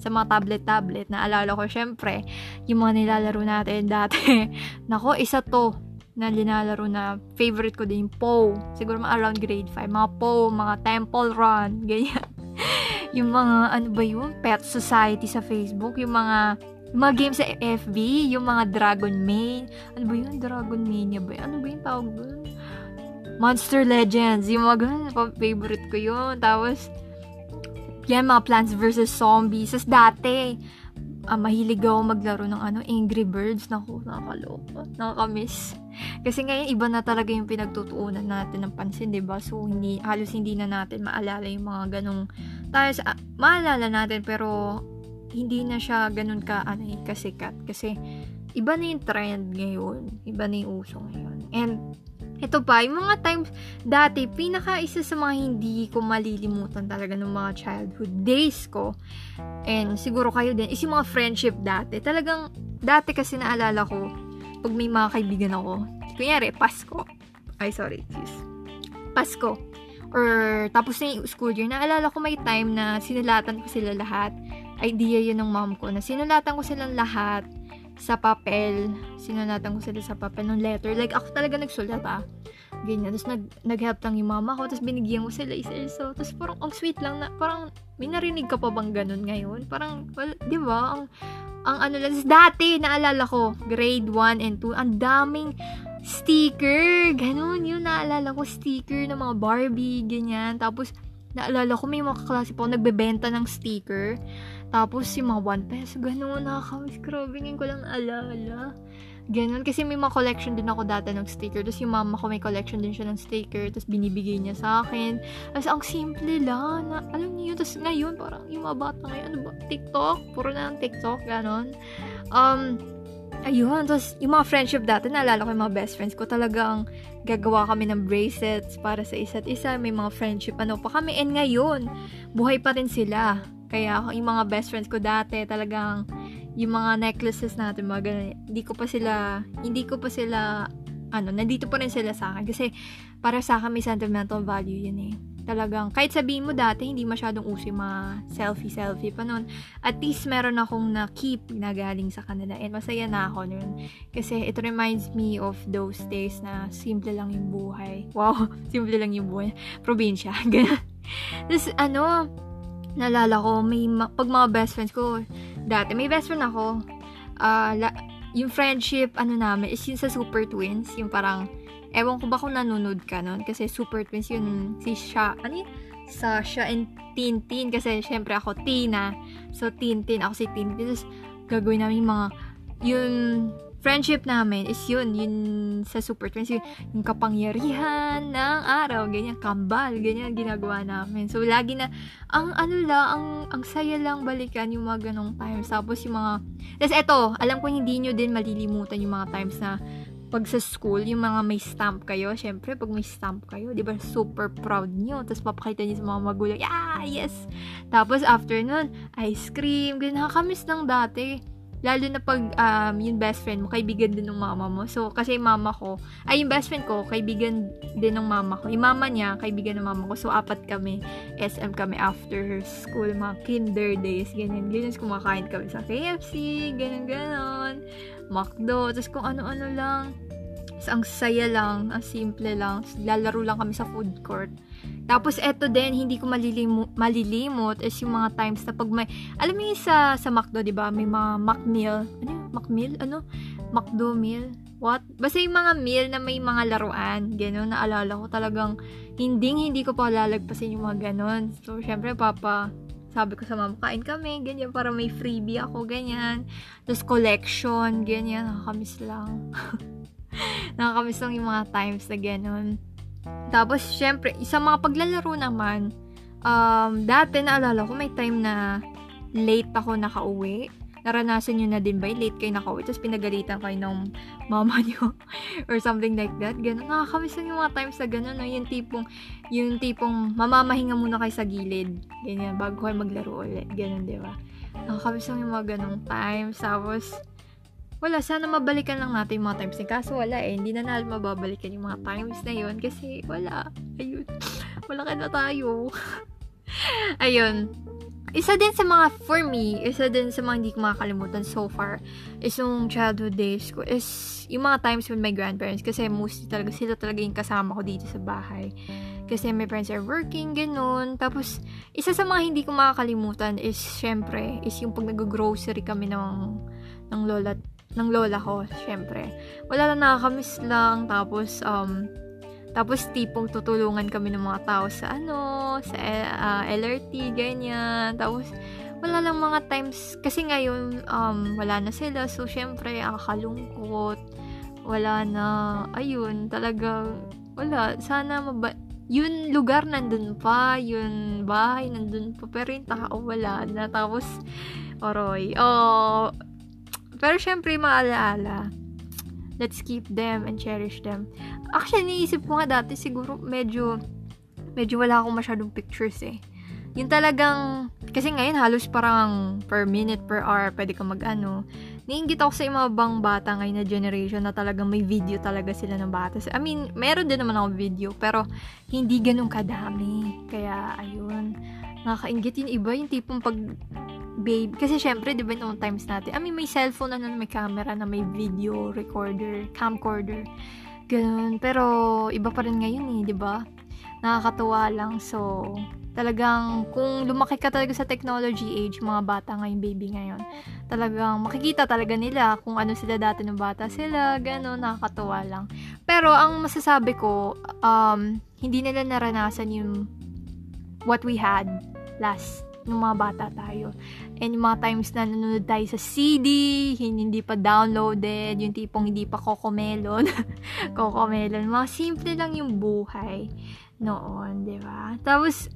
sa mga tablet-tablet, naalala ko syempre, yung mga nilalaro natin *laughs* dati. Nako, isa to na linalaro na favorite ko din yung PO. Siguro mga around grade 5. Mga PO, mga Temple Run, *laughs* ganyan. yung mga, ano ba yun? Pet Society sa Facebook. Yung mga mga games sa FB, yung mga Dragon Main. Ano ba yun? Dragon Mania ba? Ano ba yung tawag doon? Monster Legends. Yung mga ganun, favorite ko yun. Tapos, yan, mga Plants vs. Zombies. Tapos dati, uh, mahilig ako maglaro ng ano, Angry Birds. Naku, nakakaloka. Nakakamiss. Kasi ngayon, iba na talaga yung pinagtutuunan natin ng pansin, ba diba? So, hindi, halos hindi na natin maalala yung mga ganong, tayo sa, maalala natin, pero hindi na siya ganun ka ano eh, kasikat kasi iba na yung trend ngayon iba na yung uso ngayon and ito pa, yung mga times dati, pinaka isa sa mga hindi ko malilimutan talaga ng mga childhood days ko. And siguro kayo din, is yung mga friendship dati. Talagang, dati kasi naalala ko, pag may mga kaibigan ako, kunyari, Pasko. Ay, sorry, excuse. Pasko. Or, tapos na yung school year, naalala ko may time na sinulatan ko sila lahat idea yun ng mom ko na sinulatan ko silang lahat sa papel. Sinulatan ko sila sa papel ng letter. Like, ako talaga nagsulat ah. Ganyan. Tapos nag, nag-help lang yung mama ko. Tapos binigyan ko sila isa-isa. Tapos parang ang sweet lang na, parang may narinig ka pa bang ganun ngayon? Parang, well, di ba? Ang, ang ano lang, dati, naalala ko, grade 1 and 2, ang daming sticker. Ganun, yun, naalala ko, sticker ng mga Barbie, ganyan. Tapos, naalala ko, may mga kaklase po nagbebenta ng sticker. Tapos, yung mga 1 peso, ganun, nakakamiss. Grabe, ngayon ko lang alala. Ganun, kasi may mga collection din ako dati ng sticker. Tapos yung mama ko may collection din siya ng sticker. Tapos binibigay niya sa akin. Tapos ang simple lang. Na, alam niyo yun. Tapos ngayon, parang yung mga bata ngayon, ano ba? TikTok? Puro na ng TikTok, ganun. Um, ayun. Tapos yung mga friendship dati, naalala ko yung mga best friends ko. Talagang gagawa kami ng bracelets para sa isa't isa. May mga friendship ano pa kami. And ngayon, buhay pa rin sila kaya yung mga best friends ko dati, talagang yung mga necklaces natin, mga ganun, hindi ko pa sila, hindi ko pa sila, ano, nandito pa rin sila sa akin. Kasi, para sa akin, may sentimental value yun eh. Talagang, kahit sabihin mo dati, hindi masyadong uso yung mga selfie-selfie pa noon. At least, meron akong na-keep na galing sa kanila. And masaya na ako nun. Kasi, it reminds me of those days na simple lang yung buhay. Wow, *laughs* simple lang yung buhay. Probinsya. *laughs* Ganun. Tapos, ano, naalala ko, may, pag mga best friends ko, dati, may best friend ako, uh, la, yung friendship, ano namin, is yung sa Super Twins, yung parang, ewan ko ba kung nanonood ka nun, kasi Super Twins yun, si Sha, ano yun? Sasha and Tintin, kasi syempre ako Tina, so Tintin, ako si Tintin, tapos gagawin namin mga, yung friendship namin is yun, yun sa Super Twins, yung, yung kapangyarihan ng araw, ganyan, kambal, ganyan ginagawa namin. So, lagi na, ang ano lang, ang, ang saya lang balikan yung mga ganong times. Tapos yung mga, tapos eto, alam ko hindi nyo din malilimutan yung mga times na pag sa school, yung mga may stamp kayo, syempre, pag may stamp kayo, di ba, super proud nyo. Tapos, papakita nyo sa mga magulang, yeah, yes! Tapos, after nun, ice cream, ganyan, nakakamiss lang dati Lalo na pag um, yung best friend mo, kaibigan din ng mama mo. So, kasi yung mama ko, ay yung best friend ko, kaibigan din ng mama ko. Yung mama niya, kaibigan ng mama ko. So, apat kami. SM kami after school, mga kinder days, ganyan. Ganyan, kumakain kami sa KFC, ganyan, ganon. McDo, tapos kung ano-ano lang. So, ang saya lang, ang simple lang. Lalaro lang kami sa food court. Tapos, eto din, hindi ko malilimu- malilimot is yung mga times na pag may, alam mo yung sa, sa McDo, di ba? May mga McMeal. Ano yung McMeal? Ano? McDo meal? What? Basta yung mga meal na may mga laruan. Ganon, naalala ko talagang hindi, hindi ko pa lalagpasin yung mga ganon. So, syempre, papa, sabi ko sa mama, kain kami, ganyan, para may freebie ako, ganyan. Tapos, collection, ganyan, nakakamiss lang. *laughs* nakakamiss lang yung mga times na ganon. Tapos, syempre, sa mga paglalaro naman, um, dati naalala ko may time na late ako nakauwi. Naranasan nyo na din ba? Late kayo nakauwi, tapos pinagalitan kayo ng mama nyo *laughs* or something like that. Ganun. Nakakamiss yung mga times na ganun. No? Yung tipong, yung tipong mamamahinga muna kayo sa gilid. Ganyan, bago kayo maglaro ulit. Ganun, di ba? Nakakamiss yung mga ganong times. Tapos, wala, sana mabalikan lang natin yung mga times na kaso wala eh, hindi na natin mababalikan yung mga times na yun kasi wala, ayun, *laughs* wala ka na tayo. *laughs* ayun, isa din sa mga, for me, isa din sa mga hindi ko makakalimutan so far, is yung childhood days ko, is yung mga times with my grandparents, kasi mostly talaga, sila talaga yung kasama ko dito sa bahay. Kasi my parents are working, ganun. Tapos, isa sa mga hindi ko makakalimutan is, syempre, is yung pag nag-grocery kami ng, ng lola, ng lola ko, syempre. Wala lang nakakamiss lang, tapos, um, tapos tipong tutulungan kami ng mga tao sa ano, sa uh, ah, LRT, ganyan. Tapos wala lang mga times, kasi ngayon um, wala na sila. So syempre, akakalungkot. Wala na, ayun, talaga, wala. Sana maba- yun lugar nandun pa, yun bahay nandun pa, pero yung tao wala na. Tapos, oroy, oh, pero syempre, maalaala let's keep them and cherish them. Actually, niisip ko nga dati siguro medyo medyo wala akong masyadong pictures eh. Yung talagang, kasi ngayon halos parang per minute, per hour, pwede ka mag-ano. Niinggit ako sa mga bang bata ngayon na generation na talagang may video talaga sila ng bata. I mean, meron din naman ako video, pero hindi ganun kadami. Kaya, ayun, nakakaingit yung iba, yung tipong pag babe, kasi syempre, di ba noong times natin, I mean, may cellphone na, na may camera, na may video recorder, camcorder, ganun. Pero, iba pa rin ngayon eh, di ba? Nakakatuwa lang. So, talagang, kung lumaki ka talaga sa technology age, mga bata ngayon, baby ngayon, talagang makikita talaga nila kung ano sila dati ng bata sila, gano'n, nakakatuwa lang. Pero, ang masasabi ko, um, hindi nila naranasan yung what we had last nung mga bata tayo. And yung mga times na nanonood tayo sa CD, hindi pa downloaded, yung tipong hindi pa kokomelon. *laughs* kokomelon. Mga simple lang yung buhay noon, di ba? Tapos,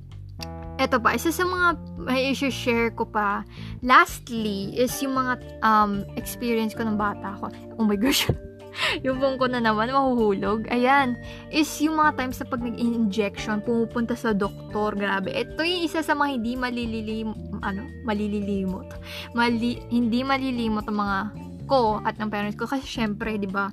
eto pa, isa sa mga may share ko pa, lastly, is yung mga um, experience ko ng bata ko. Oh my gosh, *laughs* *laughs* yung buong ko na naman, mahuhulog. Ayan, is yung mga times na pag nag-injection, pumupunta sa doktor, grabe. Ito yung isa sa mga hindi malililim, ano, malililimot. Mali, hindi malilimot ang mga ko at ng parents ko. Kasi syempre, di ba,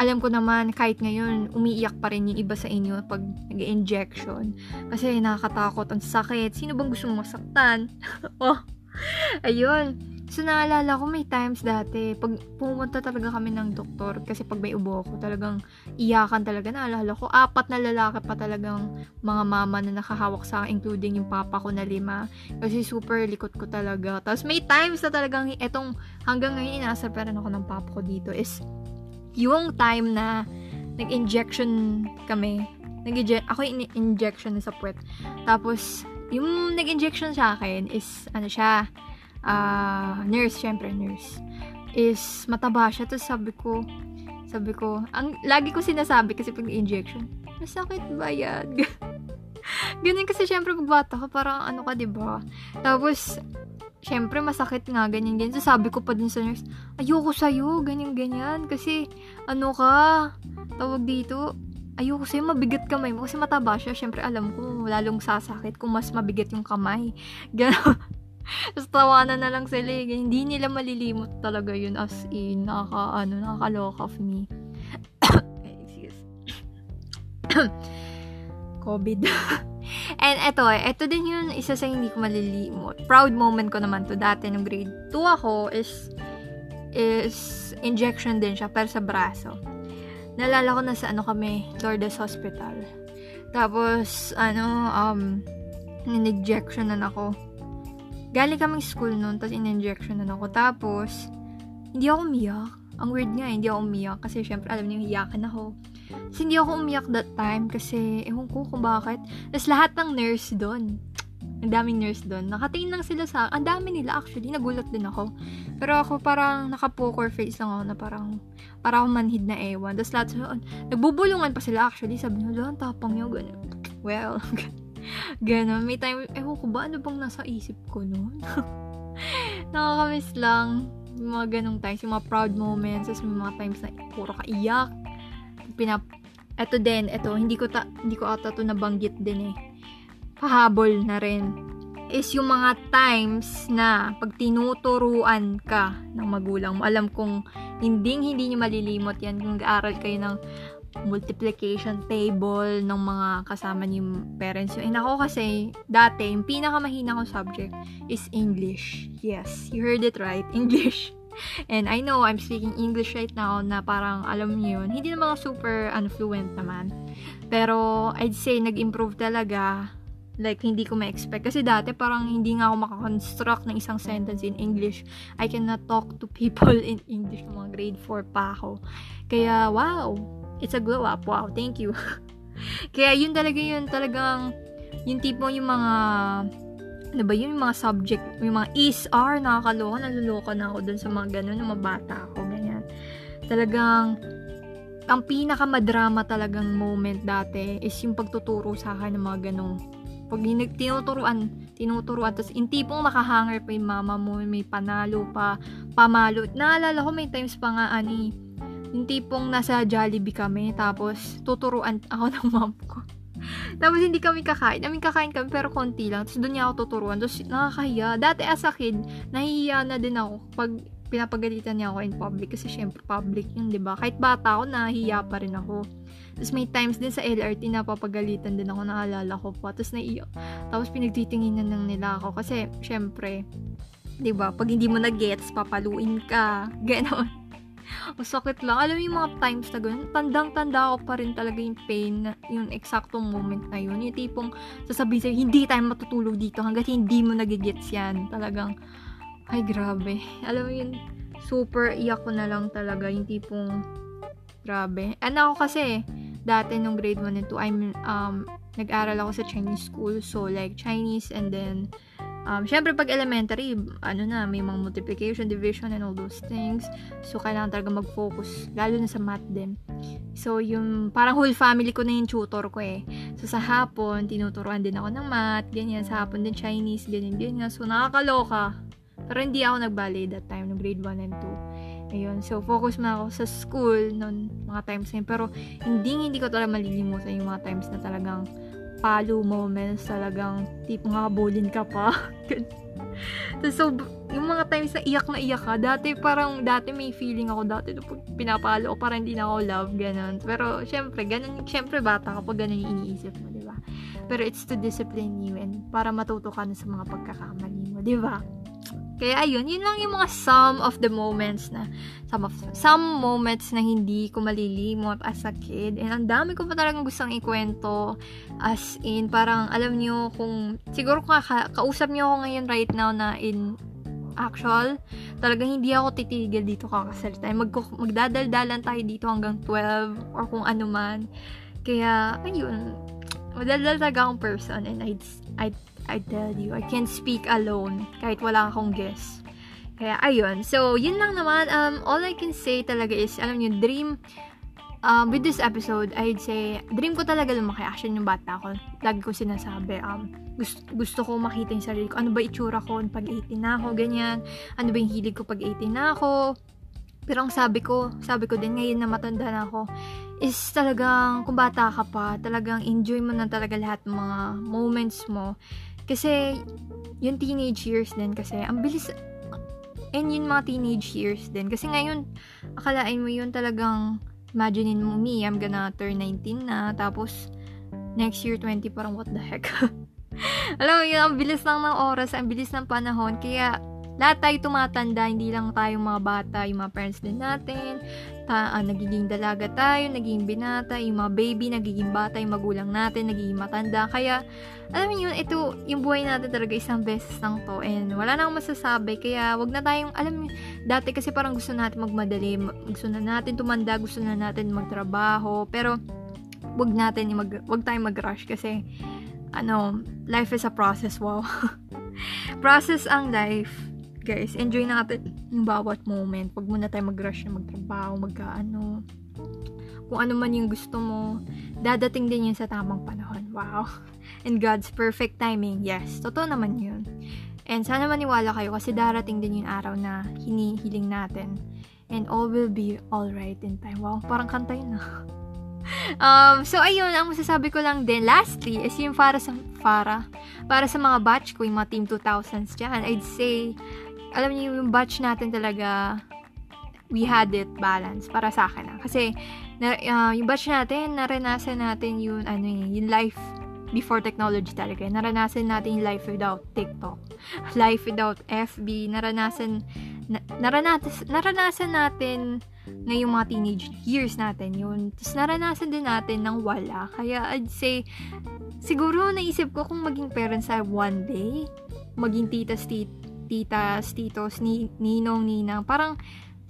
alam ko naman, kahit ngayon, umiiyak pa rin yung iba sa inyo pag nag-injection. Kasi nakakatakot, ang sakit. Sino bang gusto mong masaktan? *laughs* oh, ayun. So, naalala ko may times dati, pag pumunta talaga kami ng doktor, kasi pag may ubo ako, talagang iyakan talaga. Naalala ko, apat na lalaki pa talagang mga mama na nakahawak sa akin, including yung papa ko na lima. Kasi super likot ko talaga. Tapos may times na talagang, etong hanggang ngayon inasar pa rin ako ng papa ko dito is, yung time na nag-injection kami, nag ako in- injection sa puwet. Tapos, yung nag-injection sa akin is, ano siya, uh, nurse, syempre nurse, is mataba siya. Tapos sabi ko, sabi ko, ang lagi ko sinasabi kasi pag injection, masakit ba yan? *laughs* Ganun kasi syempre pag bata ka, parang ano ka, 'di ba? Tapos syempre masakit nga ganyan ganyan. So sabi ko pa din sa nurse, ayoko sa iyo, ganyan ganyan kasi ano ka, tawag dito, ayoko sa'yo, mabigat kamay mo kasi mataba siya. Syempre, alam ko, lalong sasakit kung mas mabigat yung kamay. *laughs* Ganon. *laughs* Tapos tawanan na lang sila eh. Hindi nila malilimot talaga yun as in. Nakaka, ano, nakakaloka of me. *coughs* Excuse. *coughs* COVID. *laughs* And eto, eto din yun, isa sa hindi ko malilimot. Proud moment ko naman to dati nung grade 2 ako is is injection din siya pero sa braso. Nalala ko na sa ano kami, Lourdes Hospital. Tapos, ano, um, in-injection na ako galing kaming school noon, tapos in-injection na ako. Tapos, hindi ako umiyak. Ang weird nga, hindi ako umiyak. Kasi, syempre, alam niyo, hiyakan ako. Tapos, hindi ako umiyak that time kasi, ewan ko kung bakit. Tapos, lahat ng nurse doon, ang daming nurse doon, nakatingin lang sila sa, ang dami nila actually, nagulat din ako. Pero ako parang naka-poker face lang ako na parang, para akong manhid na ewan. Tapos lahat sa, nagbubulungan pa sila actually, sabi nila, ang tapang nyo, ganun. Well, *laughs* *laughs* Ganon. May time, ewan ko ba, ano bang nasa isip ko noon? *laughs* Nakakamiss lang. Yung mga ganong times, yung mga proud moments, tapos may mga times na puro kaiyak. Pinap, eto din, eto, hindi ko ta, hindi ko ata to nabanggit din eh. Pahabol na rin. is yung mga times na pag tinuturuan ka ng magulang mo. Alam kong hindi hindi niyo malilimot yan kung aaral kayo ng multiplication table ng mga kasama ni parents nyo. And ako kasi, dati, yung pinakamahina kong subject is English. Yes, you heard it right. *laughs* English. And I know I'm speaking English right now na parang alam niyo yun. Hindi naman super unfluent naman. Pero I'd say nag-improve talaga. Like, hindi ko ma-expect. Kasi dati parang hindi nga ako makakonstruct ng isang sentence in English. I cannot talk to people *laughs* in English ng mga grade 4 pa ako. Kaya, wow! It's a glow up. Wow, thank you. *laughs* Kaya yun talaga yun. Talagang, yung tipo yung mga ano ba yun, yung mga subject, yung mga is, are, nakakaloka, naluloka na ako dun sa mga ganun, yung mga bata ako, ganyan. Talagang, ang pinakamadrama talagang moment dati is yung pagtuturo sa akin ng mga ganun. Pag tinuturuan, tinuturuan, tapos yung tipong makahanger pa yung mama mo, may panalo pa, pamalo. Naalala ko may times pa nga, ani, yung tipong nasa Jollibee kami, tapos tuturuan ako ng mom ko *laughs* tapos hindi kami kakain. I kakain kami pero konti lang. Tapos doon niya ako tuturuan. Tapos nakakahiya. Dati as a kid, nahihiya na din ako pag pinapagalitan niya ako in public. Kasi syempre public yun, di ba? Kahit bata ako, nahihiya pa rin ako. Tapos may times din sa LRT na papagalitan din ako, naalala ko pa. Tapos naiiyak. Tapos pinagtitinginan ng nila ako. Kasi syempre, di ba? Pag hindi mo na-gets, papaluin ka. *laughs* Ganon. Masakit lang. Alam mo yung mga times na ganun, tandang-tanda ko pa rin talaga yung pain, yung eksaktong moment na yun. Yung tipong sasabihin sa'yo, hindi tayo matutulog dito hanggat hindi mo nagigits yan. Talagang, ay grabe. Alam mo yun, super iyak ko na lang talaga. Yung tipong, grabe. And ako kasi, dati nung grade 1 and 2, I'm, um, nag-aral ako sa Chinese school. So, like, Chinese and then, Um, Siyempre, pag elementary, ano na, may mga multiplication, division, and all those things. So, kailangan talaga mag-focus, lalo na sa math din. So, yung, parang whole family ko na yung tutor ko eh. So, sa hapon, tinuturuan din ako ng math, ganyan. Sa hapon din Chinese, ganyan, ganyan. So, nakakaloka. Pero hindi ako nag-ballet that time, no grade 1 and 2. Ayun. So, focus na ako sa school noon, mga times na yun. Pero, hindi, hindi ko talaga malilimutan yung mga times na talagang palo moments talagang tipong habulin ka pa. *laughs* so, yung mga times na iyak na iyak ka, dati parang, dati may feeling ako dati na pinapalo ko, parang hindi na ako love, ganun. Pero, syempre, ganun, syempre bata ka pag ganun yung iniisip mo, di ba? Pero it's to discipline you and para matuto ka na sa mga pagkakamali mo, di ba? Kaya ayun, yun lang yung mga some of the moments na some of some moments na hindi ko malilimot as a kid. And ang dami ko pa talagang gustong ikwento as in parang alam niyo kung siguro ka, kausap niyo ako ngayon right now na in actual, talagang hindi ako titigil dito kakasalita. Mag, magdadaldalan tayo dito hanggang 12 or kung ano man. Kaya, ayun, madaldal talaga akong person and I'd, I'd I tell you, I can't speak alone kahit wala akong guest. Kaya, ayun. So, yun lang naman. Um, all I can say talaga is, alam niyo, dream, um, with this episode, I'd say, dream ko talaga lumaki. Actually, yung bata ko, lagi ko sinasabi, um, gusto, gusto ko makita yung sarili ko. Ano ba itsura ko pag 18 na ako, ganyan. Ano ba yung hilig ko pag 18 na ako. Pero ang sabi ko, sabi ko din ngayon na matanda na ako, is talagang, kung bata ka pa, talagang enjoy mo na talaga lahat ng mga moments mo. Kasi, yung teenage years din kasi, ang bilis, and yun mga teenage years din. Kasi ngayon, akalain mo yun talagang, imaginein mo me, I'm gonna turn 19 na, tapos, next year 20, parang what the heck. *laughs* Alam mo yun, ang bilis lang ng oras, ang bilis ng panahon, kaya, lahat tayo tumatanda, hindi lang tayong mga bata, yung mga parents din natin, ta, uh, nagiging dalaga tayo, nagiging binata, yung mga baby, nagiging bata, yung magulang natin, nagiging matanda. Kaya, alam niyo yun, ito, yung buhay natin talaga isang beses lang to, and wala na akong masasabi, kaya wag na tayong, alam niyo, dati kasi parang gusto natin magmadali, gusto na natin tumanda, gusto na natin magtrabaho, pero, wag natin, mag, wag tayong mag-rush kasi, ano, life is a process, wow. *laughs* process ang life guys, enjoy natin yung bawat moment. Huwag muna tayo mag-rush na magtrabaho, mag-ano. Kung ano man yung gusto mo, dadating din yun sa tamang panahon. Wow. And God's perfect timing. Yes, totoo naman yun. And sana maniwala kayo kasi darating din yung araw na hinihiling natin. And all will be alright in time. Wow, parang kanta yun ah. *laughs* um, so, ayun, ang masasabi ko lang din, lastly, is yung para sa, para, para sa mga batch ko, yung mga Team 2000s dyan, I'd say, alam niyo, yung batch natin talaga, we had it balance para sa akin. Ah. Kasi, na, uh, yung batch natin, naranasan natin yung, ano eh, yung life before technology talaga. Naranasan natin yung life without TikTok. *laughs* Life without FB. Naranasan, na, naranasan, naranasan natin na yung mga teenage years natin yun. Tapos naranasan din natin ng wala. Kaya I'd say, siguro naisip ko kung maging parents I one day, maging titas, tit, titas, titos, ni, ninong, ninang, parang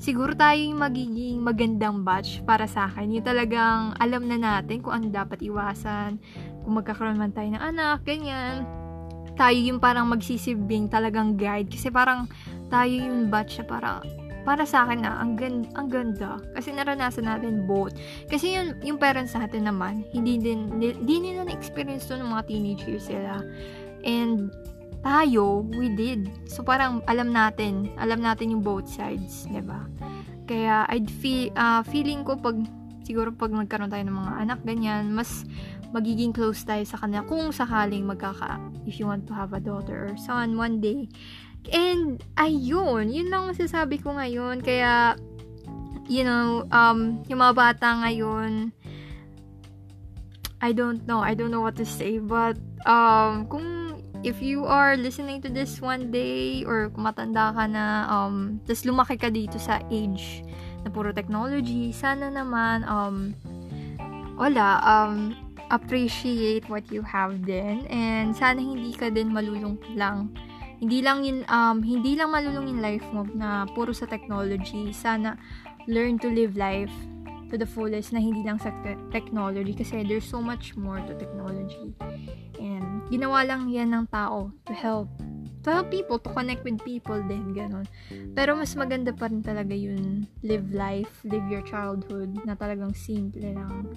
siguro tayo yung magiging magandang batch para sa akin. Yung talagang alam na natin kung ano dapat iwasan, kung magkakaroon man tayo ng anak, ganyan. Tayo yung parang magsisibing talagang guide. Kasi parang tayo yung batch na parang para sa akin na ang, gan- ang ganda kasi naranasan natin both kasi yung, yung parents natin naman hindi din hindi nila na-experience to ng mga teenage years sila and tayo, we did. So, parang alam natin, alam natin yung both sides, ba diba? Kaya, I'd feel, uh, feeling ko pag, siguro pag magkaroon tayo ng mga anak, ganyan, mas magiging close tayo sa kanila kung sakaling magkaka, if you want to have a daughter or son one day. And, ayun, yun lang masasabi ko ngayon. Kaya, you know, um, yung mga bata ngayon, I don't know, I don't know what to say, but, um, kung if you are listening to this one day or kung matanda ka na um tas lumaki ka dito sa age na puro technology sana naman um wala um appreciate what you have din. And sana hindi ka din malulung lang. Hindi lang yun um hindi lang malulung yung life mo na puro sa technology. Sana learn to live life to the fullest na hindi lang sa te- technology kasi there's so much more to technology and ginawa lang yan ng tao to help to help people, to connect with people din, ganun. Pero mas maganda pa rin talaga yun, live life, live your childhood, na talagang simple lang,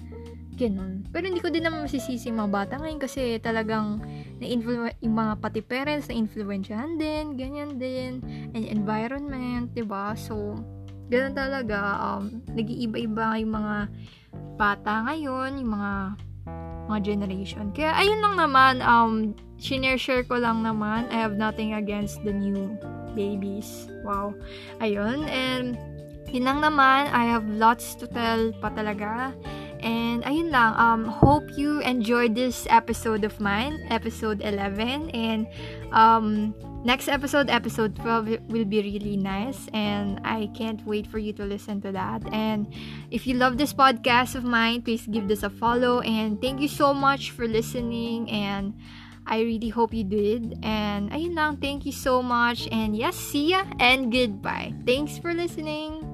ganun. Pero hindi ko din naman masisisi mga bata ngayon kasi talagang na yung mga pati parents na influensyahan din, ganyan din, and environment, ba diba? So, ganun talaga, um, nag-iiba-iba yung mga bata ngayon, yung mga mga generation. Kaya, ayun lang naman, um, share ko lang naman. I have nothing against the new babies. Wow. Ayun. And, yun lang naman. I have lots to tell pa talaga. And, ayun lang. Um, hope you enjoyed this episode of mine. Episode 11. And, um, next episode, episode 12, will be really nice. And I can't wait for you to listen to that. And if you love this podcast of mine, please give this a follow. And thank you so much for listening. And I really hope you did. And ayun lang, thank you so much. And yes, see ya and goodbye. Thanks for listening.